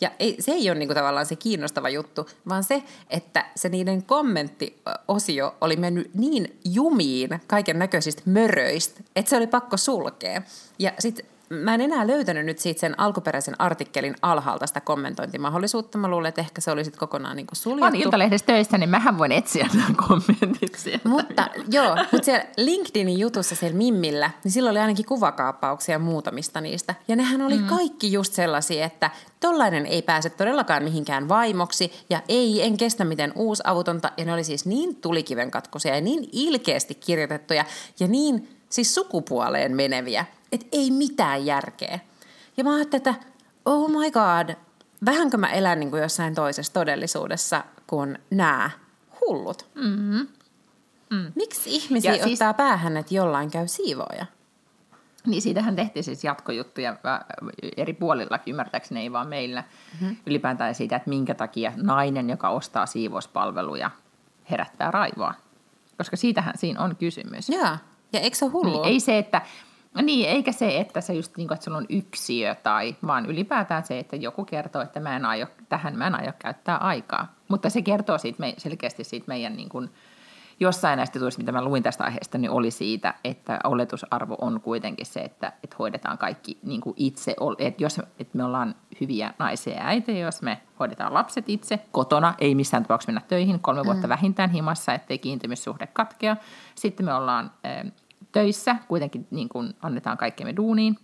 Ja ei, se ei ole niinku tavallaan se kiinnostava juttu, vaan se, että se niiden kommenttiosio oli mennyt niin jumiin kaiken näköisistä möröistä, että se oli pakko sulkea. Ja sitten mä en enää löytänyt nyt siitä sen alkuperäisen artikkelin alhaalta sitä kommentointimahdollisuutta. Mä luulen, että ehkä se oli sitten kokonaan niin suljettu. On Iltalehdessä töissä, niin mähän voin etsiä nämä kommentit sieltä. Mutta joo, mutta siellä LinkedInin jutussa siellä Mimmillä, niin sillä oli ainakin kuvakaappauksia muutamista niistä. Ja nehän oli mm. kaikki just sellaisia, että tollainen ei pääse todellakaan mihinkään vaimoksi ja ei, en kestä miten uusavutonta. Ja ne oli siis niin tulikiven katkoisia ja niin ilkeästi kirjoitettuja ja niin siis sukupuoleen meneviä, että ei mitään järkeä. Ja mä ajattelin, että oh my god, vähänkö mä elän niin kuin jossain toisessa todellisuudessa kuin nämä hullut. Mm-hmm. Mm. Miksi ihmisiä ja siis, ottaa päähän, että jollain käy siivoja? Niin siitähän tehtiin siis jatkojuttuja eri puolillakin, ymmärtääkseni ei vaan meillä. Mm-hmm. Ylipäätään siitä, että minkä takia nainen, joka ostaa siivouspalveluja, herättää raivoa. Koska siitähän siinä on kysymys. Joo. Ja eikö se ole hullua? Niin, ei se, että, niin, eikä se, että se just niin kuin, että sulla on yksiö tai, vaan ylipäätään se, että joku kertoo, että mä en aio, tähän mä en aio käyttää aikaa. Mutta se kertoo siitä, selkeästi siitä meidän niin kuin, jossain näistä tuosta, mitä mä luin tästä aiheesta, niin oli siitä, että oletusarvo on kuitenkin se, että, että hoidetaan kaikki niin kuin itse. Että jos että me ollaan hyviä naisia ja äitejä, jos me hoidetaan lapset itse kotona, ei missään tapauksessa mennä töihin, kolme vuotta mm. vähintään himassa, ettei kiintymyssuhde katkea. Sitten me ollaan töissä, kuitenkin niin kuin annetaan kaikkemme duuniin,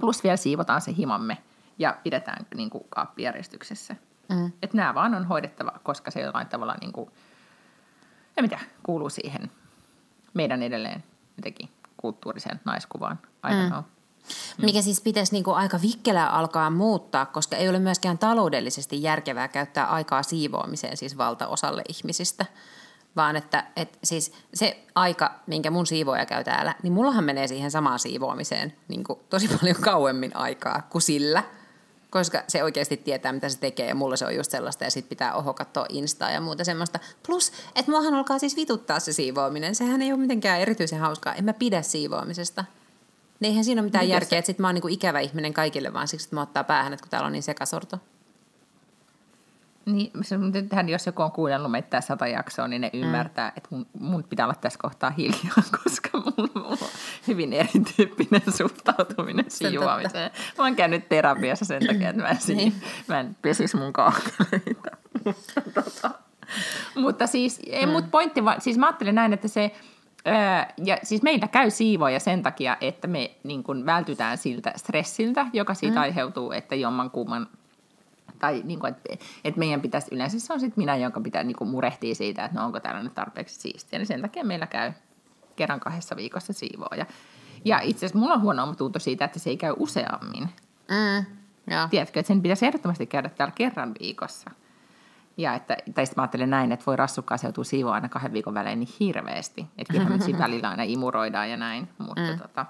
plus vielä siivotaan se himamme ja pidetään niin kuin kaappijärjestyksessä. Mm. Että nämä vaan on hoidettava, koska se jollain tavalla, niin kuin, ja mitä, kuuluu siihen meidän edelleen jotenkin kulttuuriseen naiskuvaan. I mm. know. Mikä siis pitäisi niinku aika vikkelää alkaa muuttaa, koska ei ole myöskään taloudellisesti järkevää käyttää aikaa siivoamiseen siis valtaosalle ihmisistä – vaan että, että siis se aika, minkä mun siivoja käy täällä, niin mullahan menee siihen samaan siivoamiseen niin kuin tosi paljon kauemmin aikaa kuin sillä, koska se oikeasti tietää, mitä se tekee, ja mulla se on just sellaista, ja sitten pitää oho katsoa Instaa ja muuta semmoista. Plus, että muahan alkaa siis vituttaa se siivoaminen, sehän ei ole mitenkään erityisen hauskaa, en mä pidä siivoamisesta. Eihän siinä ole mitään Mites järkeä, että sit mä oon niinku ikävä ihminen kaikille, vaan siksi, että mä ottaa päähän, että kun täällä on niin sekasorto. Niin, nythän jos joku on kuunnellut meitä sata jaksoa, niin ne mm. ymmärtää, että mun, mun pitää olla tässä kohtaa hiljaa, [LAUGHS] koska mulla, mulla on hyvin erityyppinen suhtautuminen siivoamiseen. Mä oon käynyt terapiassa sen takia, että mä en, niin. mä en pesis mun kaakeleita. [LAUGHS] tota. Mutta siis, mm. mut pointti, siis mä ajattelin näin, että se, ja siis meillä käy siivoja sen takia, että me niin kun vältytään siltä stressiltä, joka siitä mm. aiheutuu, että jomman kumman tai niin kuin, että, että meidän pitäisi, yleensä se on sitten minä, jonka pitää niin kuin murehtia siitä, että no onko täällä nyt tarpeeksi siistiä. Niin sen takia meillä käy kerran kahdessa viikossa siivooja. Ja itse asiassa mulla on huono tunto siitä, että se ei käy useammin. Mm, joo. Tiedätkö, että sen pitäisi ehdottomasti käydä täällä kerran viikossa. Ja että, tai sitten mä ajattelen näin, että voi rassukkaa joutuu siivoa aina kahden viikon välein niin hirveästi. Että kyllähän nyt välillä aina imuroidaan ja näin. Mutta mm. tota,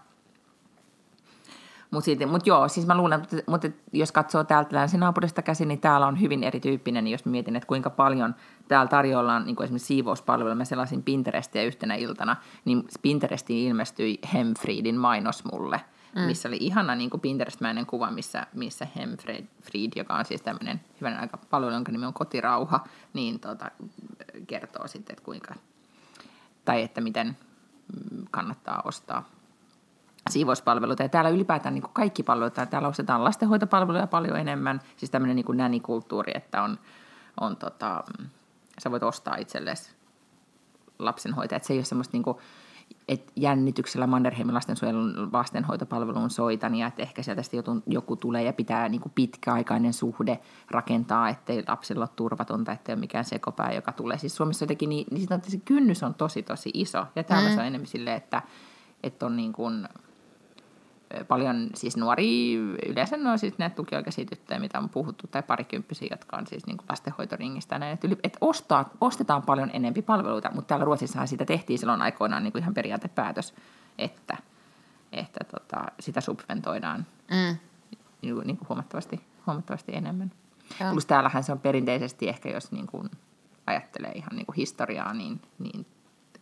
mutta mut joo, siis mä luulen, että, mutta jos katsoo täältä länsinaapurista käsin, niin täällä on hyvin erityyppinen, niin jos mietin, että kuinka paljon täällä tarjolla niin kuin esimerkiksi siivouspalveluja, mä sellaisin Pinterestiä yhtenä iltana, niin Pinterestiin ilmestyi Hemfriedin mainos mulle, mm. missä oli ihana niin kuin Pinterest-mäinen kuva, missä, missä Hemfried, joka on siis tämmöinen hyvän aika palvelu, jonka nimi on Kotirauha, niin tota, kertoo sitten, että kuinka, tai että miten kannattaa ostaa siivouspalveluita. Ja täällä ylipäätään niin kuin kaikki palvelut, täällä ostetaan lastenhoitopalveluja paljon enemmän, siis tämmöinen niin nänikulttuuri, että on, on tota, sä voit ostaa itsellesi lapsenhoitaja. Että se ei ole semmoista niin kuin, että jännityksellä Mannerheimin lastensuojelun lastenhoitopalveluun soitan ja että ehkä sieltä joku, joku tulee ja pitää niin kuin pitkäaikainen suhde rakentaa, ettei lapsilla ole turvatonta, ettei ole mikään sekopää, joka tulee. Siis Suomessa jotenkin, niin, niin sitä, se kynnys on tosi tosi iso ja täällä mm. se on enemmän silleen, että, että on niin kuin, paljon siis nuoria, yleensä ne on siis näitä tukioikeisia tyttöjä, mitä on puhuttu, tai parikymppisiä, jotka on siis niin kuin lastenhoitoringistä. Näin, että, yli, että ostaa, ostetaan paljon enempi palveluita, mutta täällä Ruotsissahan siitä tehtiin silloin aikoinaan niin kuin ihan periaatepäätös, että, että tota, sitä subventoidaan Mm. niin kuin, niin kuin huomattavasti, huomattavasti enemmän. Joo. Plus täällähän se on perinteisesti ehkä, jos niin kuin ajattelee ihan niin kuin historiaa, niin, niin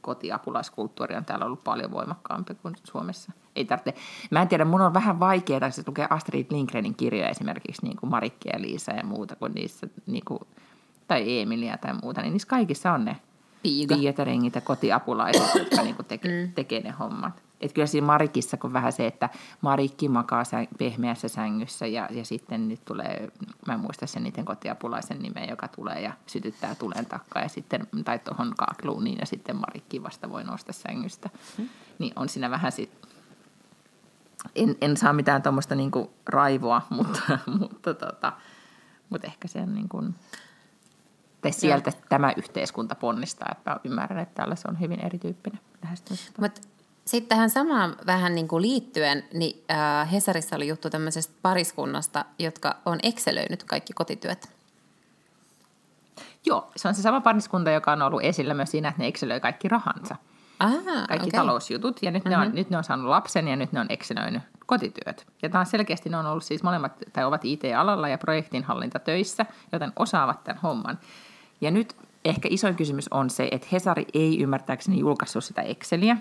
kotiapulaiskulttuuri on täällä ollut paljon voimakkaampi kuin Suomessa. Ei tarvitse. Mä en tiedä, mun on vähän vaikeaa, se lukee Astrid Lindgrenin kirjoja esimerkiksi niin kuin Marikki ja Liisa ja muuta kuin niissä, niin kuin, tai Emilia tai muuta, niin niissä kaikissa on ne Piiga. piiat ja rengit ja kotiapulaiset, jotka niin kuin teke, mm. tekee ne hommat. Et kyllä siinä Marikissa kun vähän se, että Marikki makaa sä, pehmeässä sängyssä ja, ja sitten nyt tulee, mä en muista sen niiden kotiapulaisen nimeä, joka tulee ja sytyttää tulen takkaa ja sitten, tai tuohon kaakluuniin ja sitten Marikki vasta voi nousta sängystä. Mm. Niin on siinä vähän sit, en, en saa mitään tuommoista niinku raivoa, [LAUGHS] mutta, mutta, tota, mutta ehkä se on niin kuin, tai sieltä tämä yhteiskunta ponnistaa, että mä ymmärrän, että täällä se on hyvin erityyppinen lähestymistapa. Mutta sitten tähän samaan vähän niin kuin liittyen, niin äh, Hesarissa oli juttu tämmöisestä pariskunnasta, jotka on excelöinyt kaikki kotityöt. Joo, se on se sama pariskunta, joka on ollut esillä myös siinä, että ne excelöi kaikki rahansa. Ah, Kaikki okay. talousjutut, ja nyt, mm-hmm. ne on, nyt ne on saanut lapsen, ja nyt ne on excelöinyt kotityöt. Ja tämä on selkeästi, ne on ollut siis molemmat, tai ovat IT-alalla ja projektinhallintatöissä, joten osaavat tämän homman. Ja nyt ehkä isoin kysymys on se, että Hesari ei ymmärtääkseni julkaissut sitä Exceliä.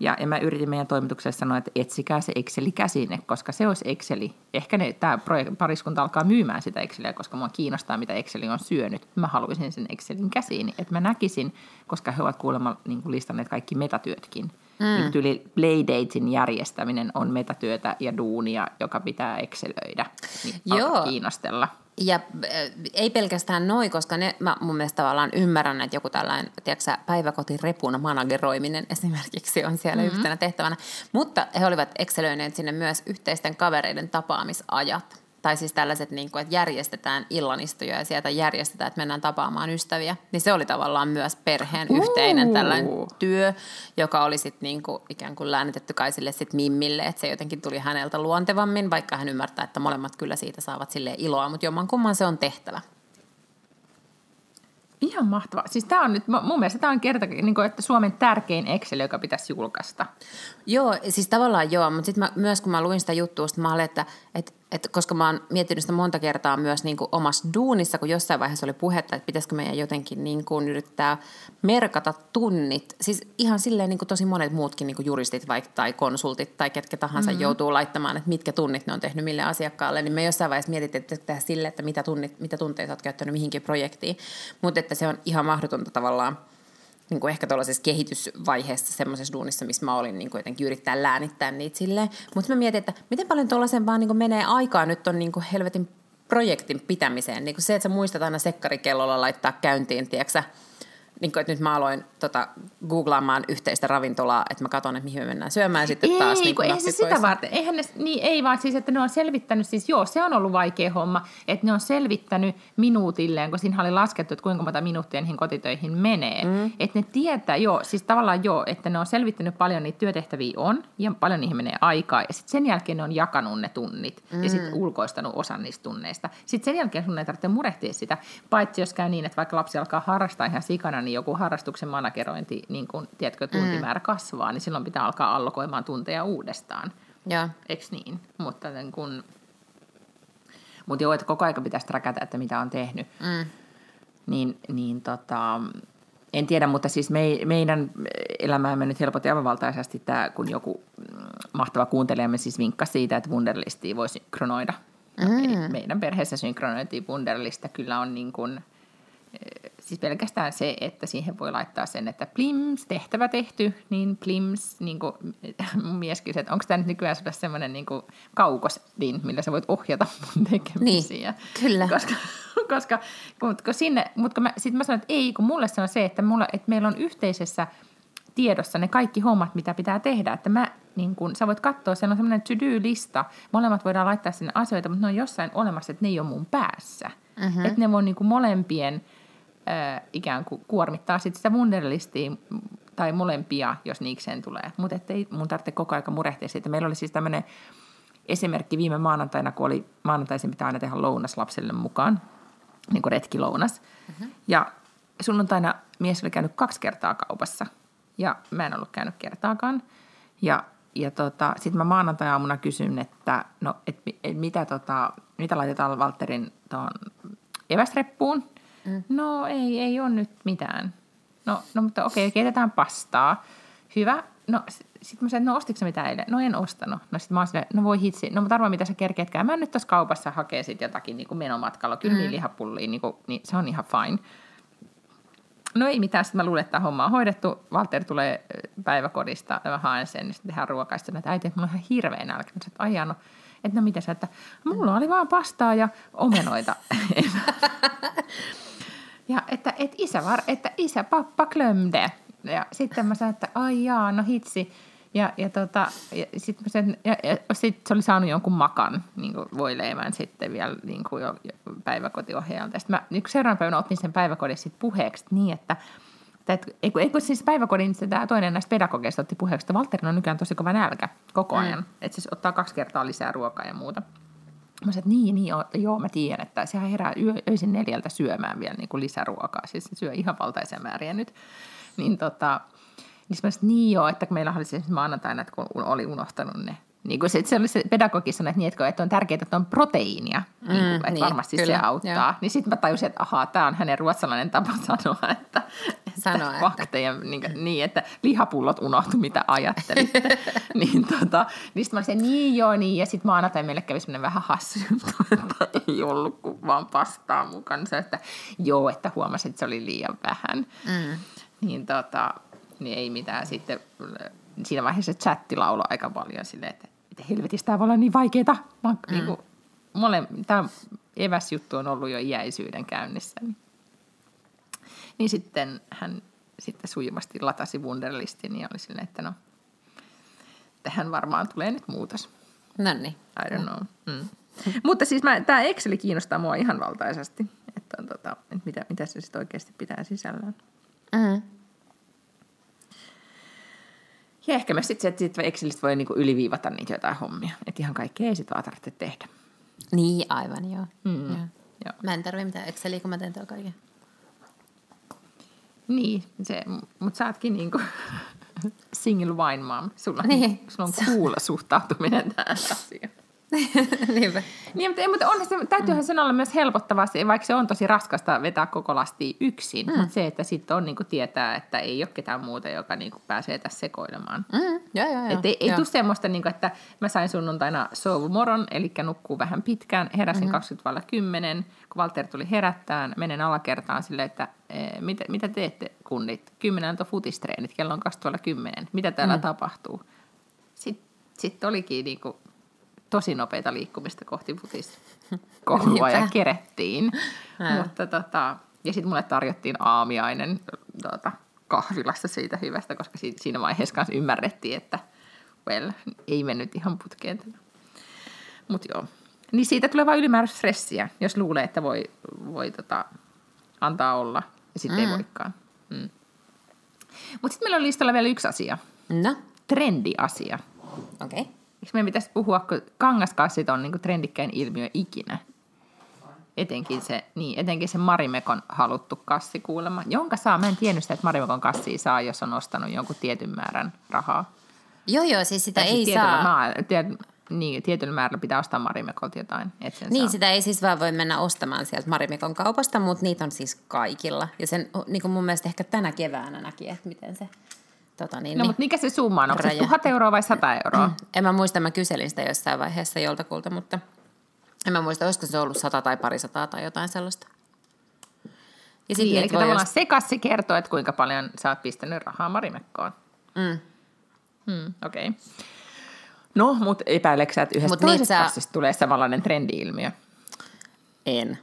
Ja, mä yritin meidän toimituksessa sanoa, että etsikää se Exceli käsine, koska se olisi Exceli. Ehkä ne, tämä pariskunta alkaa myymään sitä Exceliä, koska mua kiinnostaa, mitä Exceli on syönyt. Mä haluaisin sen Excelin käsiin, että mä näkisin, koska he ovat kuulemma niin kuin listanneet kaikki metatyötkin. Mm. Niin tyyli Playdatein järjestäminen on metatyötä ja duunia, joka pitää Excelöidä. Niin Joo. kiinnostella. Ja äh, ei pelkästään noi, koska ne, mä mun mielestä tavallaan ymmärrän, että joku tällainen tiedätkö, päiväkotirepun manageroiminen esimerkiksi on siellä mm-hmm. yhtenä tehtävänä. Mutta he olivat excelöineet sinne myös yhteisten kavereiden tapaamisajat. Tai siis tällaiset, niin kuin, että järjestetään illanistoja ja sieltä järjestetään, että mennään tapaamaan ystäviä. Niin se oli tavallaan myös perheen Uu. yhteinen tällainen työ, joka oli sitten niin kuin ikään kuin läänitetty kai sille sit Mimmille, että se jotenkin tuli häneltä luontevammin, vaikka hän ymmärtää, että molemmat kyllä siitä saavat sille iloa, mutta jomman kumman se on tehtävä. Ihan mahtavaa. Siis tämä on nyt, mun mielestä tämä on kerta, niin kuin, että Suomen tärkein Excel, joka pitäisi julkaista. Joo, siis tavallaan joo, mutta sitten myös kun mä luin sitä juttua, sit mä olin, että, että, että koska mä oon miettinyt sitä monta kertaa myös niin kuin omassa duunissa, kun jossain vaiheessa oli puhetta, että pitäisikö meidän jotenkin niin kuin yrittää merkata tunnit. Siis ihan silleen niin kuin tosi monet muutkin niin kuin juristit vaikka tai konsultit tai ketkä tahansa mm-hmm. joutuu laittamaan, että mitkä tunnit ne on tehnyt mille asiakkaalle, niin me jossain vaiheessa mietittiin, että tehdä sille, että mitä, tunnit, mitä tunteja sä oot käyttänyt mihinkin projektiin. Mutta että se on ihan mahdotonta tavallaan niin kuin ehkä tuollaisessa kehitysvaiheessa semmoisessa duunissa, missä mä olin niin kuin jotenkin yrittää läänittää niitä silleen. Mutta mä mietin, että miten paljon tuollaisen vaan niin kuin menee aikaa nyt on niin kuin helvetin projektin pitämiseen. Niin kuin se, että sä muistat aina sekkarikellolla laittaa käyntiin, tiedätkö niin kuin, että nyt mä aloin tota, googlaamaan yhteistä ravintolaa, että mä katson, että mihin me mennään syömään sitten ei, taas. Niin kuin ei se sitä varten. Eihän ne, niin, ei vaan siis, että ne on selvittänyt, siis joo, se on ollut vaikea homma, että ne on selvittänyt minuutilleen, kun siinä oli laskettu, että kuinka monta minuuttia niihin kotitöihin menee. Mm. Että ne tietää, joo, siis tavallaan joo, että ne on selvittänyt paljon niitä työtehtäviä on, ja paljon niihin menee aikaa, ja sitten sen jälkeen ne on jakanut ne tunnit, mm. ja sitten ulkoistanut osan niistä tunneista. Sitten sen jälkeen sun ei tarvitse murehtia sitä, paitsi jos käy niin, että vaikka lapsi alkaa harrastaa ihan sikana, niin joku harrastuksen managerointi, niin kun, tiedätkö, tuntimäärä mm. kasvaa, niin silloin pitää alkaa allokoimaan tunteja uudestaan. Joo. Eikö niin? Mutta niin kun, mutta joo, että koko aika pitäisi träkätä, että mitä on tehnyt. Mm. Niin, niin tota, en tiedä, mutta siis me, meidän elämäämme nyt helpotti aivan valtaisesti tämä, kun joku mm, mahtava kuuntelijamme siis vinkkasi siitä, että Wunderlistia voi synkronoida. Mm. Eli meidän perheessä synkronoitiin Wunderlista. Kyllä on niin kuin, siis pelkästään se, että siihen voi laittaa sen, että plims, tehtävä tehty, niin plims, niin kuin [LAUGHS] mun mies kysyi, että onko tämä nyt nykyään sulle semmoinen niin kaukosdin, millä sä voit ohjata mun tekemisiä. Niin, kyllä. Koska, [LAUGHS] koska, mutta sinne, mutta mä, sitten mä sanoin, että ei, kun mulle se on se, että, mulla, että meillä on yhteisessä tiedossa ne kaikki hommat, mitä pitää tehdä. Että mä, niin kun, sä voit katsoa, siellä on semmoinen to-do-lista, molemmat voidaan laittaa sinne asioita, mutta ne on jossain olemassa, että ne ei ole mun päässä. Mm-hmm. Että ne voi niin kuin molempien äh, ikään kuin kuormittaa sit sitä wunderlistia tai molempia, jos niikseen tulee. Mutta ei mun tarvitse koko ajan murehtia siitä. Meillä oli siis tämmöinen esimerkki viime maanantaina, kun oli maanantaisin pitää aina tehdä lounas lapselle mukaan, niin kuin retkilounas. Mm-hmm. Ja sunnuntaina mies oli käynyt kaksi kertaa kaupassa ja mä en ollut käynyt kertaakaan. Ja, ja tota, sitten mä maanantai-aamuna kysyn, että no, et, et mitä, tota, mitä laitetaan Valterin tuohon evästreppuun. Mm. No ei, ei ole nyt mitään. No, no mutta okei, keitetään pastaa. Hyvä. No sitten mä sanoin, no ostitko mitä eilen? No en ostanut. No sitten mä oon silleen, no voi hitsi, no mutta arvaa mitä sä kerkeet käymään nyt tuossa kaupassa hakee sitten jotakin niin kuin menomatkalla. Kyllä mm. niin lihapulliin, niin, kuin, niin se on ihan fine. No ei mitään, sitten mä luulen, että homma on hoidettu. Walter tulee päiväkodista, mä haen sen, niin sitten tehdään ruokaa. Sitten että äiti, että mulla on ihan hirveä nälkä. Mä sanoin, että no, että no mitä sä, että mulla oli vaan pastaa ja omenoita. [LAUGHS] [LAUGHS] ja että, että isä, var, että isä pappa glömde. Ja sitten mä sanoin, että ai jaa, no hitsi. Ja, ja, tota, ja sitten sen, ja, ja sit se oli saanut jonkun makan niin kuin voileivän sitten vielä niin kuin jo, jo päiväkotiohjaajalta. Sitten mä niin seuraavan päivänä otin sen päiväkodin sitten puheeksi niin, että että, eikö, eikö siis päiväkodin se tämä toinen näistä pedagogeista otti puheeksi, että Valterin on nykyään tosi kova nälkä koko ajan. Mm. Että se ottaa kaksi kertaa lisää ruokaa ja muuta. Mä sanoin, että niin, niin, joo, joo mä tiedän, että sehän herää yö, öisin neljältä syömään vielä niin kuin lisäruokaa. Siis se syö ihan valtaisia määriä nyt. Niin tota, niin mä sanoin, niin joo, että kun meillä oli siis maanantaina, että kun oli unohtanut ne niin kuin se, se oli se pedagogi sanoi, että, niin, että on tärkeää, että on proteiinia, mm, niin kuin, että niin, varmasti kyllä, se auttaa. Joo. Niin sitten mä tajusin, että ahaa, tämä on hänen ruotsalainen tapa [LAUGHS] sanoa, että, Sanoa, että, fakteja, niin, kuin, niin, että lihapullot unohtu, mitä ajattelitte. [LAUGHS] niin, tota, niin sitten mä olisin, niin joo, niin, ja sitten maanantai meille kävi semmoinen vähän hassu juttu, [LAUGHS] että ei ollut kuin vaan pastaa mukaan. että joo, että huomasin, että se oli liian vähän. Mm. Niin tota, niin ei mitään sitten siinä vaiheessa chatti lauloi aika paljon silleen, että, että helvetistä tämä voi olla niin vaikeaa. mm. niin kuin, mole, tämä eväsjuttu on ollut jo iäisyyden käynnissä. Niin, niin sitten hän sitten sujuvasti latasi Wunderlistin ja oli silleen, että no, tähän varmaan tulee nyt muutos. No niin. I don't know. Mm. Mutta siis tämä Exceli kiinnostaa mua ihan valtaisesti, että, on, tota, että mitä, mitä se sitten oikeasti pitää sisällään. Mm. Ja ehkä myös sitten, että sit Excelistä voi niinku yliviivata niitä jotain hommia. Että ihan kaikkea ei sitten vaan tarvitse tehdä. Niin, aivan joo. Mm. joo. joo. Mä en tarvitse mitään Exceliä, kun mä teen tuon kaiken. Niin, se, mutta sä ootkin niinku [LAUGHS] single wine mom. Sulla, niin. sulla on kuulla suhtautuminen tähän asiaan. [LAUGHS] Niinpä. Niin, mutta, mutta onhan se, täytyyhän sen olla myös helpottavaa, vaikka se on tosi raskasta vetää koko lastia yksin, mm. mutta se, että sitten on niin kuin tietää, että ei ole ketään muuta, joka niin kuin pääsee tässä sekoilemaan. Mm. Ja, ja, ja. Et ei, ei tule semmoista, niin kuin, että mä sain sunnuntaina sovumoron, eli nukkuu vähän pitkään, heräsin mm-hmm. 20 10, kun Walter tuli herättään, menen alakertaan silleen, että e, mitä, mitä teette kunnit? Kymmenen on futistreenit, kello on 20 10, mitä täällä mm. tapahtuu? Sitten sit olikin niin kuin tosi nopeita liikkumista kohti futiskoulua [LAUGHS] ja kerettiin. Mutta tota, ja sitten mulle tarjottiin aamiainen tota, kahvilassa siitä hyvästä, koska siinä vaiheessa kanssa ymmärrettiin, että well, ei mennyt ihan putkeen tämä. Mutta joo. Niin siitä tulee vain ylimääräistä stressiä, jos luulee, että voi, voi tota, antaa olla ja sitten mm. ei voikaan. Mm. Mutta sitten meillä on listalla vielä yksi asia. No? Trendiasia. Okei. Okay. Eikö meidän pitäisi puhua, kun kangaskassit on niin trendikkäin ilmiö ikinä? Etenkin se, niin, etenkin se Marimekon haluttu kassi kuulemma, jonka saa, mä en tiennyt sitä, että Marimekon kassia saa, jos on ostanut jonkun tietyn määrän rahaa. Joo, joo, siis sitä ei saa. Maa, tiet, niin, tietyllä määrällä pitää ostaa Marimekolta jotain. Et sen niin, saa. sitä ei siis vaan voi mennä ostamaan sieltä Marimekon kaupasta, mutta niitä on siis kaikilla. Ja sen niin kuin mun mielestä ehkä tänä keväänä näki, että miten se Tota niin, no, niin, mutta mikä se summa on? Onko se tuhat euroa vai sata euroa? Mm. En mä muista, mä kyselin sitä jossain vaiheessa joltakulta, mutta en mä muista, olisiko se ollut sata tai parisataa tai jotain sellaista. Ja niin, eli tavallaan just... se kassi kertoo, että kuinka paljon sä oot pistänyt rahaa Marimekkoon. Mm. Mm, Okei. Okay. No, mutta epäileksä, että yhdestä Mut toisesta sä... kassista tulee samanlainen trendi-ilmiö? En.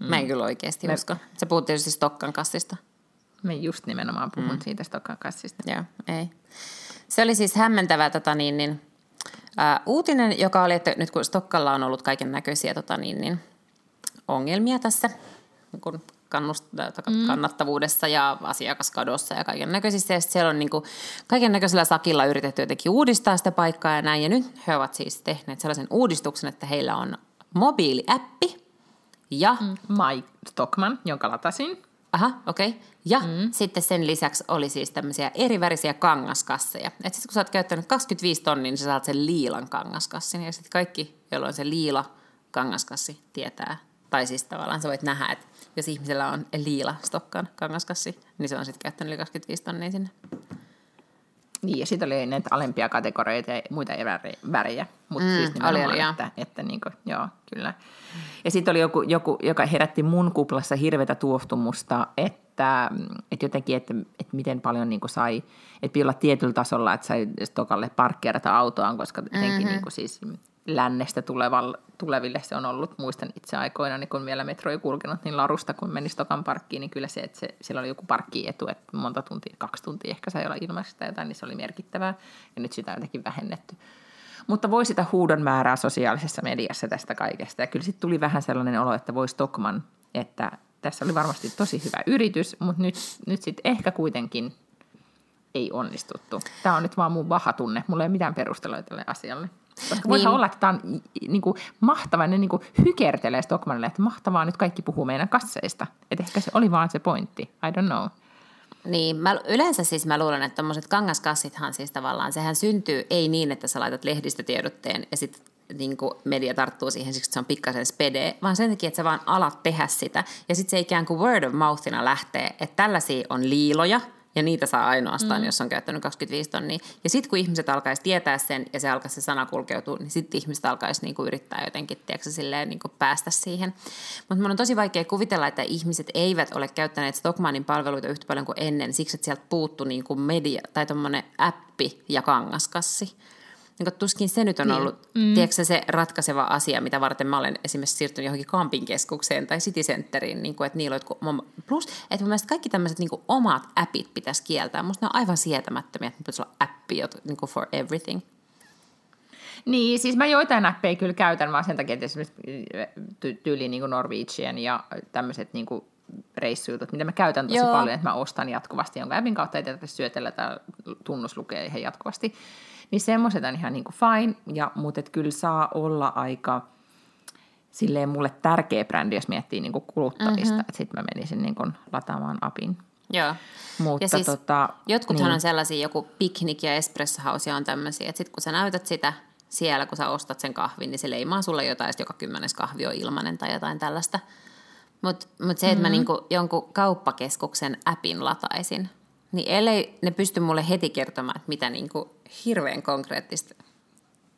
Mm. Mä en kyllä oikeasti Me... usko. Se puhut tietysti Stokkan kassista. Me just nimenomaan puhun mm. siitä Stokkan kassista. Joo, ei. Se oli siis hämmentävä tota niin, niin, ää, uutinen, joka oli, että nyt kun Stokkalla on ollut kaiken näköisiä tota niin, niin, ongelmia tässä kun kannust- mm. kannattavuudessa ja asiakaskadossa ja kaiken näköisissä. Ja siellä on niin kaiken näköisellä sakilla yritetty jotenkin uudistaa sitä paikkaa ja näin. Ja nyt he ovat siis tehneet sellaisen uudistuksen, että heillä on mobiiliäppi ja... Mm. My Stockman, jonka latasin Aha, okei. Okay. Ja mm. sitten sen lisäksi oli siis tämmöisiä erivärisiä kangaskasseja. Että sitten kun sä oot käyttänyt 25 tonnia, niin sä saat sen liilan kangaskassin. Ja sitten kaikki, joilla on se liila kangaskassi, tietää. Tai siis tavallaan sä voit nähdä, että jos ihmisellä on liila stokkan kangaskassi, niin se on sitten käyttänyt yli 25 tonnia sinne. Niin, ja sitten oli näitä alempia kategorioita ja muita värejä. Mutta mm, siis oli, oli, että, että niin kuin, joo, kyllä. Ja sitten oli joku, joku, joka herätti mun kuplassa hirveätä tuohtumusta, että, että jotenkin, että, että miten paljon niin kuin sai, että pitää olla tietyllä tasolla, että sai Stokalle parkkeerata autoaan, koska jotenkin mm-hmm. niin kuin siis lännestä tulevalle, tuleville se on ollut, muistan itse aikoina, niin kun vielä metro ei kulkenut, niin Larusta kun meni Stokan parkkiin, niin kyllä se, että se, siellä oli joku parkkietu, että monta tuntia, kaksi tuntia ehkä sai olla ilmaista jotain, niin se oli merkittävää, ja nyt sitä on jotenkin vähennetty. Mutta voi sitä huudon määrää sosiaalisessa mediassa tästä kaikesta, ja kyllä sitten tuli vähän sellainen olo, että voi Stockman, että tässä oli varmasti tosi hyvä yritys, mutta nyt, nyt sitten ehkä kuitenkin ei onnistuttu. Tämä on nyt vaan mun vahatunne. Mulla ei ole mitään perusteluja tälle asialle. Koska voihan niin. olla, että tämä on niin kuin, mahtava, ne niin kuin hykertelee Stockmanille, että mahtavaa, nyt kaikki puhuu meidän kasseista. Että ehkä se oli vaan se pointti, I don't know. Niin, mä, yleensä siis mä luulen, että tuommoiset kangaskassithan siis tavallaan, sehän syntyy ei niin, että sä laitat lehdistötiedotteen ja sitten niin media tarttuu siihen siksi, että se on pikkasen spede, vaan sen takia, että sä vaan alat tehdä sitä. Ja sitten se ikään kuin word of mouthina lähtee, että tällaisia on liiloja – ja niitä saa ainoastaan, mm. jos on käyttänyt 25 tonnia. Ja sitten kun ihmiset alkaisi tietää sen ja se alkaisi se sana kulkeutua, niin sitten ihmiset alkaisi niinku yrittää jotenkin tiedätkö, silleen, niinku päästä siihen. Mutta mun on tosi vaikea kuvitella, että ihmiset eivät ole käyttäneet Stockmanin palveluita yhtä paljon kuin ennen, siksi että sieltä puuttui niinku media tai tuommoinen appi ja kangaskassi niin tuskin se nyt on niin. ollut, mm. tiedätkö, se ratkaiseva asia, mitä varten mä olen esimerkiksi siirtynyt johonkin keskukseen tai City Centeriin, niin kuin, että niillä on, plus, että mun mielestä kaikki tämmöiset niin omat appit pitäisi kieltää. Musta ne on aivan sietämättömiä, että pitäisi olla appi niin kuin for everything. Niin, siis mä joitain appeja kyllä käytän vaan sen takia, että esimerkiksi ty- tyyliin niin Norwegian ja tämmöiset niin kuin reissujutut, mitä mä käytän tosi Joo. paljon, että mä ostan jatkuvasti jonka appin kautta, ei tarvitse syötellä tai tunnus lukee ihan jatkuvasti. Niin semmoiset on ihan niin kuin fine, ja, mutta et kyllä saa olla aika silleen mulle tärkeä brändi, jos miettii niin kuin kuluttamista, mm-hmm. että sitten mä menisin niin kuin lataamaan apin. Joo. Mutta ja siis tota, jotkuthan niin. on sellaisia, joku Picnic ja Espresso House on tämmöisiä, että sitten kun sä näytät sitä siellä, kun sä ostat sen kahvin, niin se leimaa sulle jotain, joka kymmenes kahvi on ilmanen tai jotain tällaista. Mutta mut se, että mm-hmm. mä niinku jonkun kauppakeskuksen appin lataisin, niin ellei ne pysty mulle heti kertomaan, että mitä niin kuin hirveän konkreettista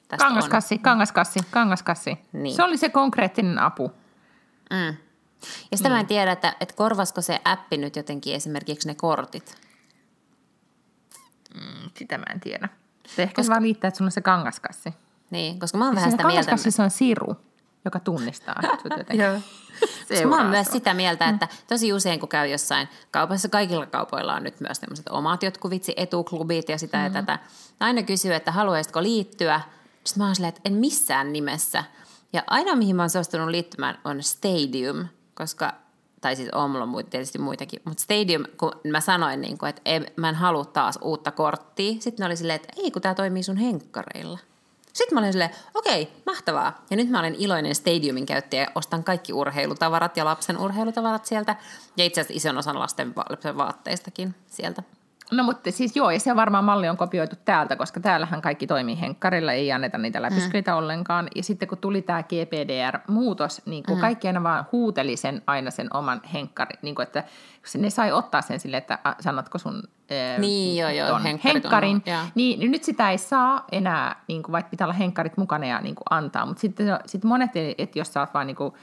tästä kangaskassi, on. kangaskassi, kangaskassi. Niin. Se oli se konkreettinen apu. Mm. Ja sitä niin. mä en tiedä, että, että korvasko se appi nyt jotenkin esimerkiksi ne kortit. Mm, sitä mä en tiedä. Se ehkä koska... vaan liittää, että sulla on se kangaskassi. Niin, koska mä oon vähän sitä mieltä. Kangaskassissa on siru, joka tunnistaa [LAUGHS] Joo. Mä oon myös sitä mieltä, mm. että tosi usein kun käy jossain kaupassa, kaikilla kaupoilla on nyt myös tämmöiset omat jotkut vitsi etuklubit ja sitä mm-hmm. ja tätä. Aina kysyy, että haluaisitko liittyä. Sitten mä oon silleen, että en missään nimessä. Ja aina mihin mä oon suostunut liittymään on Stadium, koska tai siis on mulla tietysti muitakin, mutta Stadium, kun mä sanoin, niin kuin, että en, mä en halua taas uutta korttia, sitten ne oli silleen, että ei kun tämä toimii sun henkkareilla. Sitten mä olin silleen, okei, mahtavaa. Ja nyt mä olen iloinen Stadiumin käyttäjä. Ostan kaikki urheilutavarat ja lapsen urheilutavarat sieltä. Ja itse asiassa ison osan lasten vaatteistakin sieltä. No mutta siis joo, ja se varmaan malli on kopioitu täältä, koska täällähän kaikki toimii henkkarilla, ei anneta niitä läpysköitä mm. ollenkaan. Ja sitten kun tuli tämä GPDR-muutos, niin kuin mm. kaikki aina vaan huuteli sen aina sen oman henkkari, niin kuin että ne sai ottaa sen sille, että sanotko sun niin, joo, joo, henkkarin, on, niin, niin nyt sitä ei saa enää, niin kuin, vaikka pitää olla henkkarit mukana ja niin kuin antaa, mutta sitten sit monet, että jos sä oot vaan niin kuin,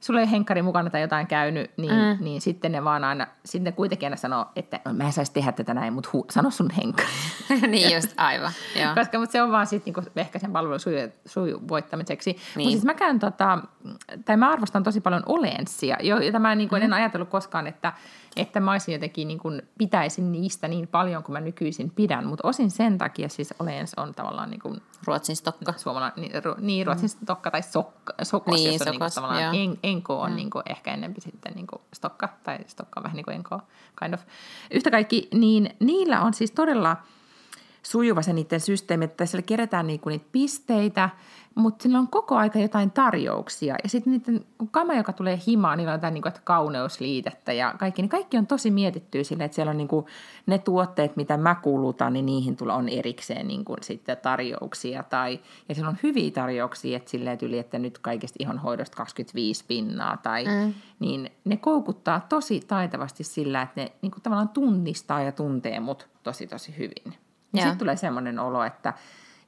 sulla ei henkkari mukana tai jotain käynyt, niin, mm. niin sitten ne vaan aina, sitten kuitenkin aina sanoo, että no, mä en saisi tehdä tätä näin, mutta hu, sano sun henkkari. [LAUGHS] niin just, aivan. Joo. Koska mutta se on vaan sitten niinku ehkä sen palvelun suju, sujuvoittamiseksi. Niin. Mutta siis mä käyn tota, tai mä arvostan tosi paljon olenssia, jota mä niinku mm. en ajatellut koskaan, että että mä olisin jotenkin niin kuin, pitäisin niistä niin paljon kuin mä nykyisin pidän, mutta osin sen takia siis Olens on tavallaan niin kuin, Ruotsin stokka. Suomalainen, niin, ru, niin Ruotsin mm. stokka tai sokka, sokos, niin, jossa sokos, niin tavallaan en, enko on mm. niin kuin, ehkä ennempi sitten niin kuin stokka, tai stokka on vähän niin kuin enko, kind of. Yhtä kaikki, niin niillä on siis todella sujuva se niiden systeemi, että siellä kerätään niinku niitä pisteitä, mutta sillä on koko aika jotain tarjouksia. Ja sitten niiden kama, joka tulee himaan, niillä on jotain niinku, että kauneusliitettä ja kaikki, niin kaikki on tosi mietittyä sille, että siellä on niinku ne tuotteet, mitä mä kulutan, niin niihin tulee on erikseen niinku sitten tarjouksia. Tai, ja siellä on hyviä tarjouksia, että silleen yli, että nyt kaikesta ihonhoidosta 25 pinnaa. Tai, mm. Niin ne koukuttaa tosi taitavasti sillä, että ne niinku tavallaan tunnistaa ja tuntee mut tosi tosi hyvin. Ja sitten tulee semmoinen olo, että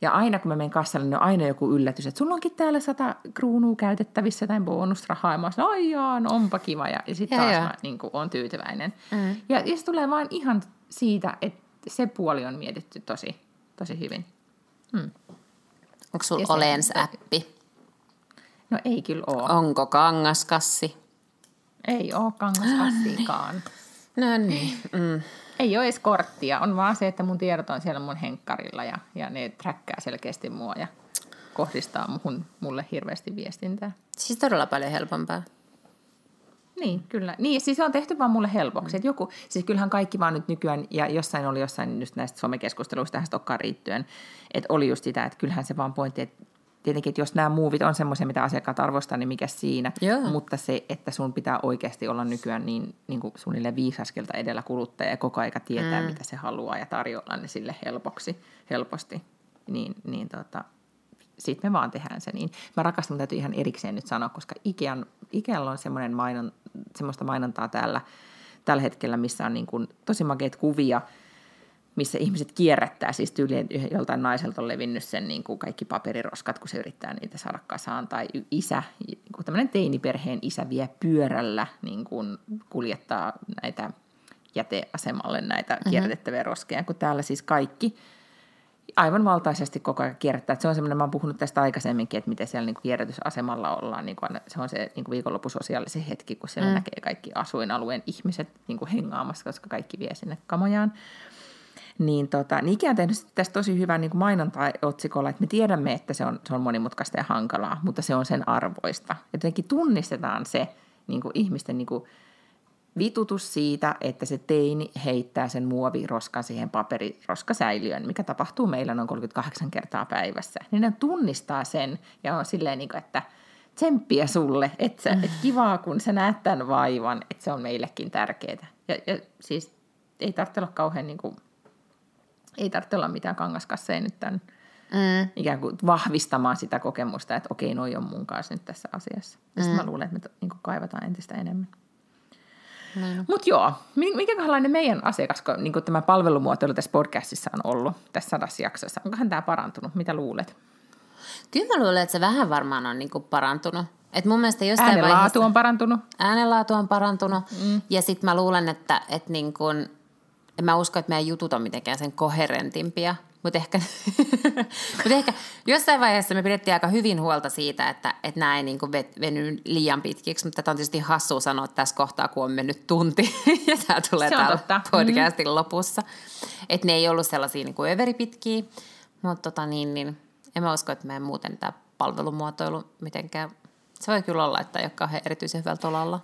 ja aina kun mä menen kassalle, niin on aina joku yllätys, että sulla onkin täällä sata kruunua käytettävissä jotain bonusrahaa. Ja mä oon ai jaa, no onpa kiva. Ja, ja sitten taas ja. mä niin kuin, on tyytyväinen. Mm. Ja, ja se tulee vaan ihan siitä, että se puoli on mietitty tosi, tosi hyvin. Hmm. Onko sulla Olens-appi? No ei kyllä ole. Onko kangaskassi? Ei ole kangaskassiikaan. No niin. Mm. Ei ole edes korttia, on vaan se, että mun tiedot on siellä mun henkkarilla ja, ja ne träkkää selkeästi mua ja kohdistaa muhun, mulle hirveästi viestintää. Siis todella paljon helpompaa. Niin, kyllä. Niin, siis se on tehty vaan mulle helpoksi. Mm. joku, siis kyllähän kaikki vaan nyt nykyään, ja jossain oli jossain just näistä somekeskusteluista tähän Stokkaan riittyen, että oli just sitä, että kyllähän se vaan pointti, että tietenkin, että jos nämä muuvit on semmoisia, mitä asiakkaat arvostaa, niin mikä siinä. Joo. Mutta se, että sun pitää oikeasti olla nykyään niin, niin kuin suunnilleen viisaskelta edellä kuluttaja ja koko aika tietää, mm. mitä se haluaa ja tarjolla ne sille helpoksi, helposti, niin, niin tota, sitten me vaan tehdään se niin. Mä rakastan, täytyy ihan erikseen nyt sanoa, koska Ikean, Ikealla on semmoinen mainon, semmoista mainontaa täällä, tällä hetkellä, missä on niin kuin tosi makeita kuvia – missä ihmiset kierrättää, siis tyyliin joltain naiselta on levinnyt sen niin kuin kaikki paperiroskat, kun se yrittää niitä saada kasaan, tai isä, niin tämmöinen teiniperheen isä vie pyörällä, niin kuin kuljettaa näitä jäteasemalle näitä mm-hmm. kierrätettäviä roskeja, kun täällä siis kaikki aivan valtaisesti koko ajan kierrättää. se on semmoinen, mä oon puhunut tästä aikaisemminkin, että miten siellä niin kuin kierrätysasemalla ollaan. Niin kuin, se on se niin kuin viikonloppusosiaalisen hetki, kun siellä mm. näkee kaikki asuinalueen ihmiset niin kuin hengaamassa, koska kaikki vie sinne kamojaan niin, tota, niin Ikea on tehnyt tästä tosi hyvän niin mainonta-otsikolla, että me tiedämme, että se on, se on monimutkaista ja hankalaa, mutta se on sen arvoista. Jotenkin tunnistetaan se niin kuin ihmisten niin kuin vitutus siitä, että se teini heittää sen muoviroskan siihen paperiroskasäiliön, mikä tapahtuu meillä noin 38 kertaa päivässä. Niin ne tunnistaa sen ja on silleen, niin kuin, että tsemppiä sulle, että, sä, että kivaa kun sä näet tämän vaivan, että se on meillekin tärkeää. Ja, ja siis ei tarvitse olla kauhean niin kuin ei tarvitse olla mitään kangaskasseja nyt tämän mm. ikään kuin vahvistamaan sitä kokemusta, että okei, noi on mun kanssa nyt tässä asiassa. Mm. mä luulen, että me niin kaivataan entistä enemmän. Mm. Mutta joo, minkälainen meidän asiakas, niin kuin tämä palvelumuotoilu tässä podcastissa on ollut tässä sadassa jaksossa? Onkohan tämä parantunut? Mitä luulet? Kyllä mä luulen, että se vähän varmaan on niin kuin parantunut. Et mun mielestä jostain Äänenlaatu vaiheessa, on parantunut. Äänenlaatu on parantunut. Mm. Ja sitten mä luulen, että, että niin kun, en mä usko, että meidän jutut on mitenkään sen koherentimpia, mutta ehkä, [LAUGHS] mut ehkä jossain vaiheessa me pidettiin aika hyvin huolta siitä, että, että nämä ei niin veny liian pitkiksi, mutta tätä on tietysti hassua sanoa tässä kohtaa, kun on mennyt tunti [LAUGHS] ja tämä tulee täällä totta. podcastin mm. lopussa. Että ne ei ollut sellaisia niin kuin överipitkiä, mutta tota niin, niin, en mä usko, että meidän muuten tämä palvelumuotoilu mitenkään, se voi kyllä olla, että ei ole kauhean erityisen hyvältä tolalla.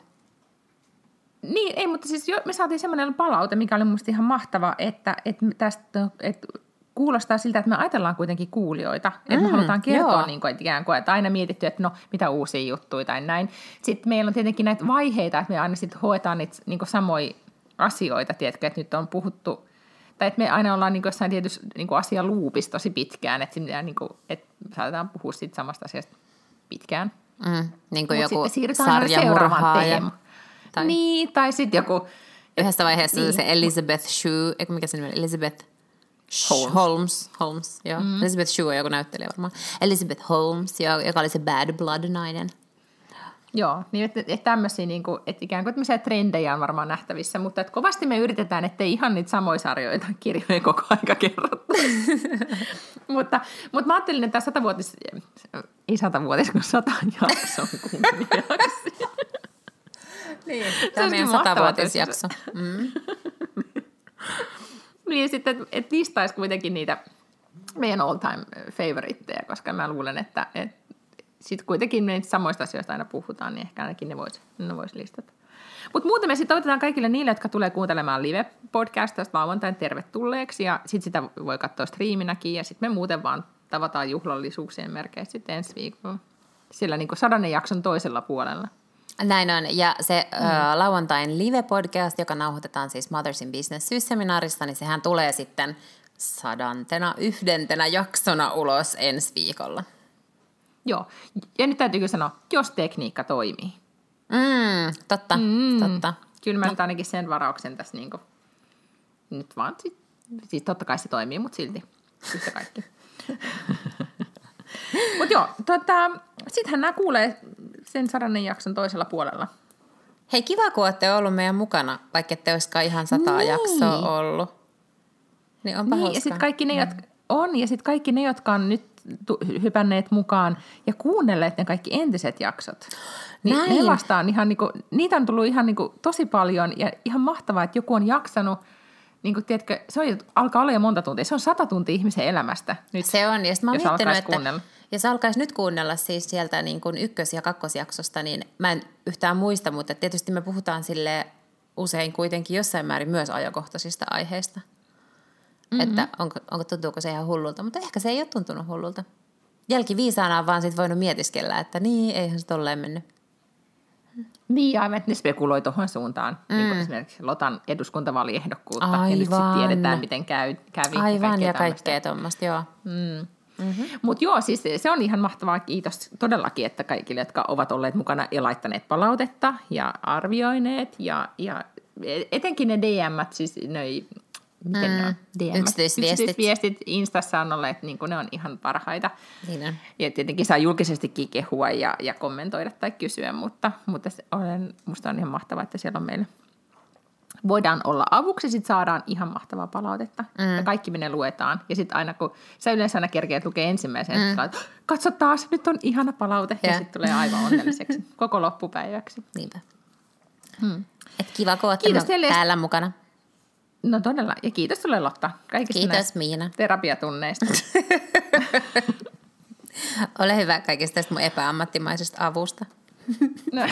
Niin, ei, mutta siis jo, me saatiin semmoinen palaute, mikä oli musta ihan mahtava, että, että tästä, että kuulostaa siltä, että me ajatellaan kuitenkin kuulijoita. Mm, että me mm, halutaan kertoa niin kuin, että ikään kuin, että aina mietitty, että no, mitä uusia juttuja tai näin. Sitten meillä on tietenkin näitä vaiheita, että me aina sitten hoetaan niitä niin samoja asioita, tiedätkö, että nyt on puhuttu, tai että me aina ollaan niin jossain tietyssä niin asialuupissa tosi pitkään, että, niin kuin, että saatetaan puhua siitä samasta asiasta pitkään. Mm, niin kuin Mut joku sarjamurhaaja. Tai... Niin, tai sitten joku... Yhdessä vaiheessa niin. se Elizabeth Shue, eikö mikä se nimi Elizabeth Holmes. Holmes, Holmes joo. Mm. Elizabeth Shue on joku näyttelijä varmaan. Elizabeth Holmes, joka oli se Bad Blood-nainen. Joo, niin että, että tämmöisiä, niin kuin, että ikään kuin tämmöisiä trendejä on varmaan nähtävissä, mutta että kovasti me yritetään, ettei ihan niitä samoja sarjoita [LAUGHS] kirjoja koko aika kerrottu. [LAUGHS] mutta, mutta mä ajattelin, että tämä satavuotis, ei satavuotis, kun sata jakson [LAUGHS] kunniaksi. Niin, tämä on meidän satavuotisjakso. Mm. [LAUGHS] niin sitten, että et listaisi kuitenkin niitä meidän all-time favoritteja, koska mä luulen, että et sitten kuitenkin niistä samoista asioista aina puhutaan, niin ehkä ainakin ne voisi ne vois listata. Mutta muuten me sitten toivotetaan kaikille niille, jotka tulee kuuntelemaan live-podcastista lauantain tervetulleeksi. Ja sitten sitä voi katsoa striiminäkin. Ja sitten me muuten vaan tavataan juhlallisuuksien merkeissä sitten ensi viikolla. Sillä niin sadannen jakson toisella puolella. Näin on. Ja se mm. ö, lauantain live-podcast, joka nauhoitetaan siis Mothers in Business syysseminaarista, niin sehän tulee sitten sadantena yhdentenä jaksona ulos ensi viikolla. Joo. Ja nyt täytyykö sanoa, jos tekniikka toimii. Mm, totta, mm. totta. Kyllä mä no. nyt ainakin sen varauksen tässä niin kuin, nyt vaan, sit, siis totta kai se toimii, mutta silti yhtä kaikki. [LAUGHS] mutta joo, tota, sittenhän nämä kuulee sen sadannen jakson toisella puolella. Hei, kiva kun olette ollut meidän mukana, vaikka ette olisikaan ihan sataa niin. jaksoa ollut. Niin onpa niin, ja sitten kaikki ne, jotka on, ja sitten kaikki ne, jotka on nyt hypänneet mukaan ja kuunnelleet ne kaikki entiset jaksot. Niin Näin. ne vastaan ihan niinku, niitä on tullut ihan niinku tosi paljon ja ihan mahtavaa, että joku on jaksanut niin kuin, tiedätkö, se on, alkaa olla jo monta tuntia. Se on sata tuntia ihmisen elämästä nyt, Se on, ja mä jos miettinyt, että kuunnella. Jos alkaisi nyt kuunnella siis sieltä niin kuin ykkös- ja kakkosjaksosta, niin mä en yhtään muista, mutta tietysti me puhutaan sille usein kuitenkin jossain määrin myös ajankohtaisista aiheista. Mm-hmm. Että onko, onko tuntuuko se ihan hullulta, mutta ehkä se ei ole tuntunut hullulta. Jälkiviisaana on vaan sit voinut mietiskellä, että niin, eihän se tolleen mennyt. Niin, aivan, että ne spekuloi tuohon suuntaan. Mm. Niin esimerkiksi Lotan eduskuntavaaliehdokkuutta. Aivan. Ja nyt sitten tiedetään, miten käy, kävi. Aivan, ja kaikkea tuommoista, joo. Mm. Mm-hmm. Mutta joo, siis se on ihan mahtavaa. Kiitos todellakin, että kaikille, jotka ovat olleet mukana ja laittaneet palautetta ja arvioineet. Ja, ja etenkin ne DM, siis noi miten mm, ne on? DM, yksityisviestit. yksityisviestit Instassa on olleet, niin ne on ihan parhaita. Niin on. Ja tietenkin saa julkisestikin kehua ja, ja kommentoida tai kysyä, mutta, mutta se olen, musta on ihan mahtavaa, että siellä on meillä voidaan olla avuksi, sitten saadaan ihan mahtavaa palautetta. Mm. Ja kaikki me ne luetaan. Ja sitten aina kun sä yleensä aina kerkeät lukee ensimmäisen, mm. että katso taas, nyt on ihana palaute. Yeah. Ja sitten tulee aivan onnelliseksi [LAUGHS] koko loppupäiväksi. Niinpä. Hmm. Et kiva, kun täällä mukana. No todella. Ja kiitos sulle Lotta kaikista kiitos, Miina. terapiatunneista. [LAUGHS] Ole hyvä kaikista tästä mun epäammattimaisesta avusta. [LAUGHS] no.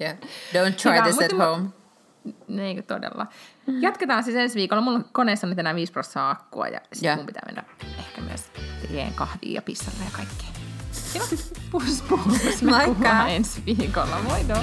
yeah. Don't try hyvä, this at home. Niin, todella. Jatketaan siis ensi viikolla. Mulla koneessa on nyt enää 5 prosenttia akkua ja sitten yeah. mun pitää mennä ehkä myös tekemään kahvia ja pissalla ja kaikkea. [LAUGHS] Joo, puhus puhus. Me Moikka. ensi viikolla. Moi do.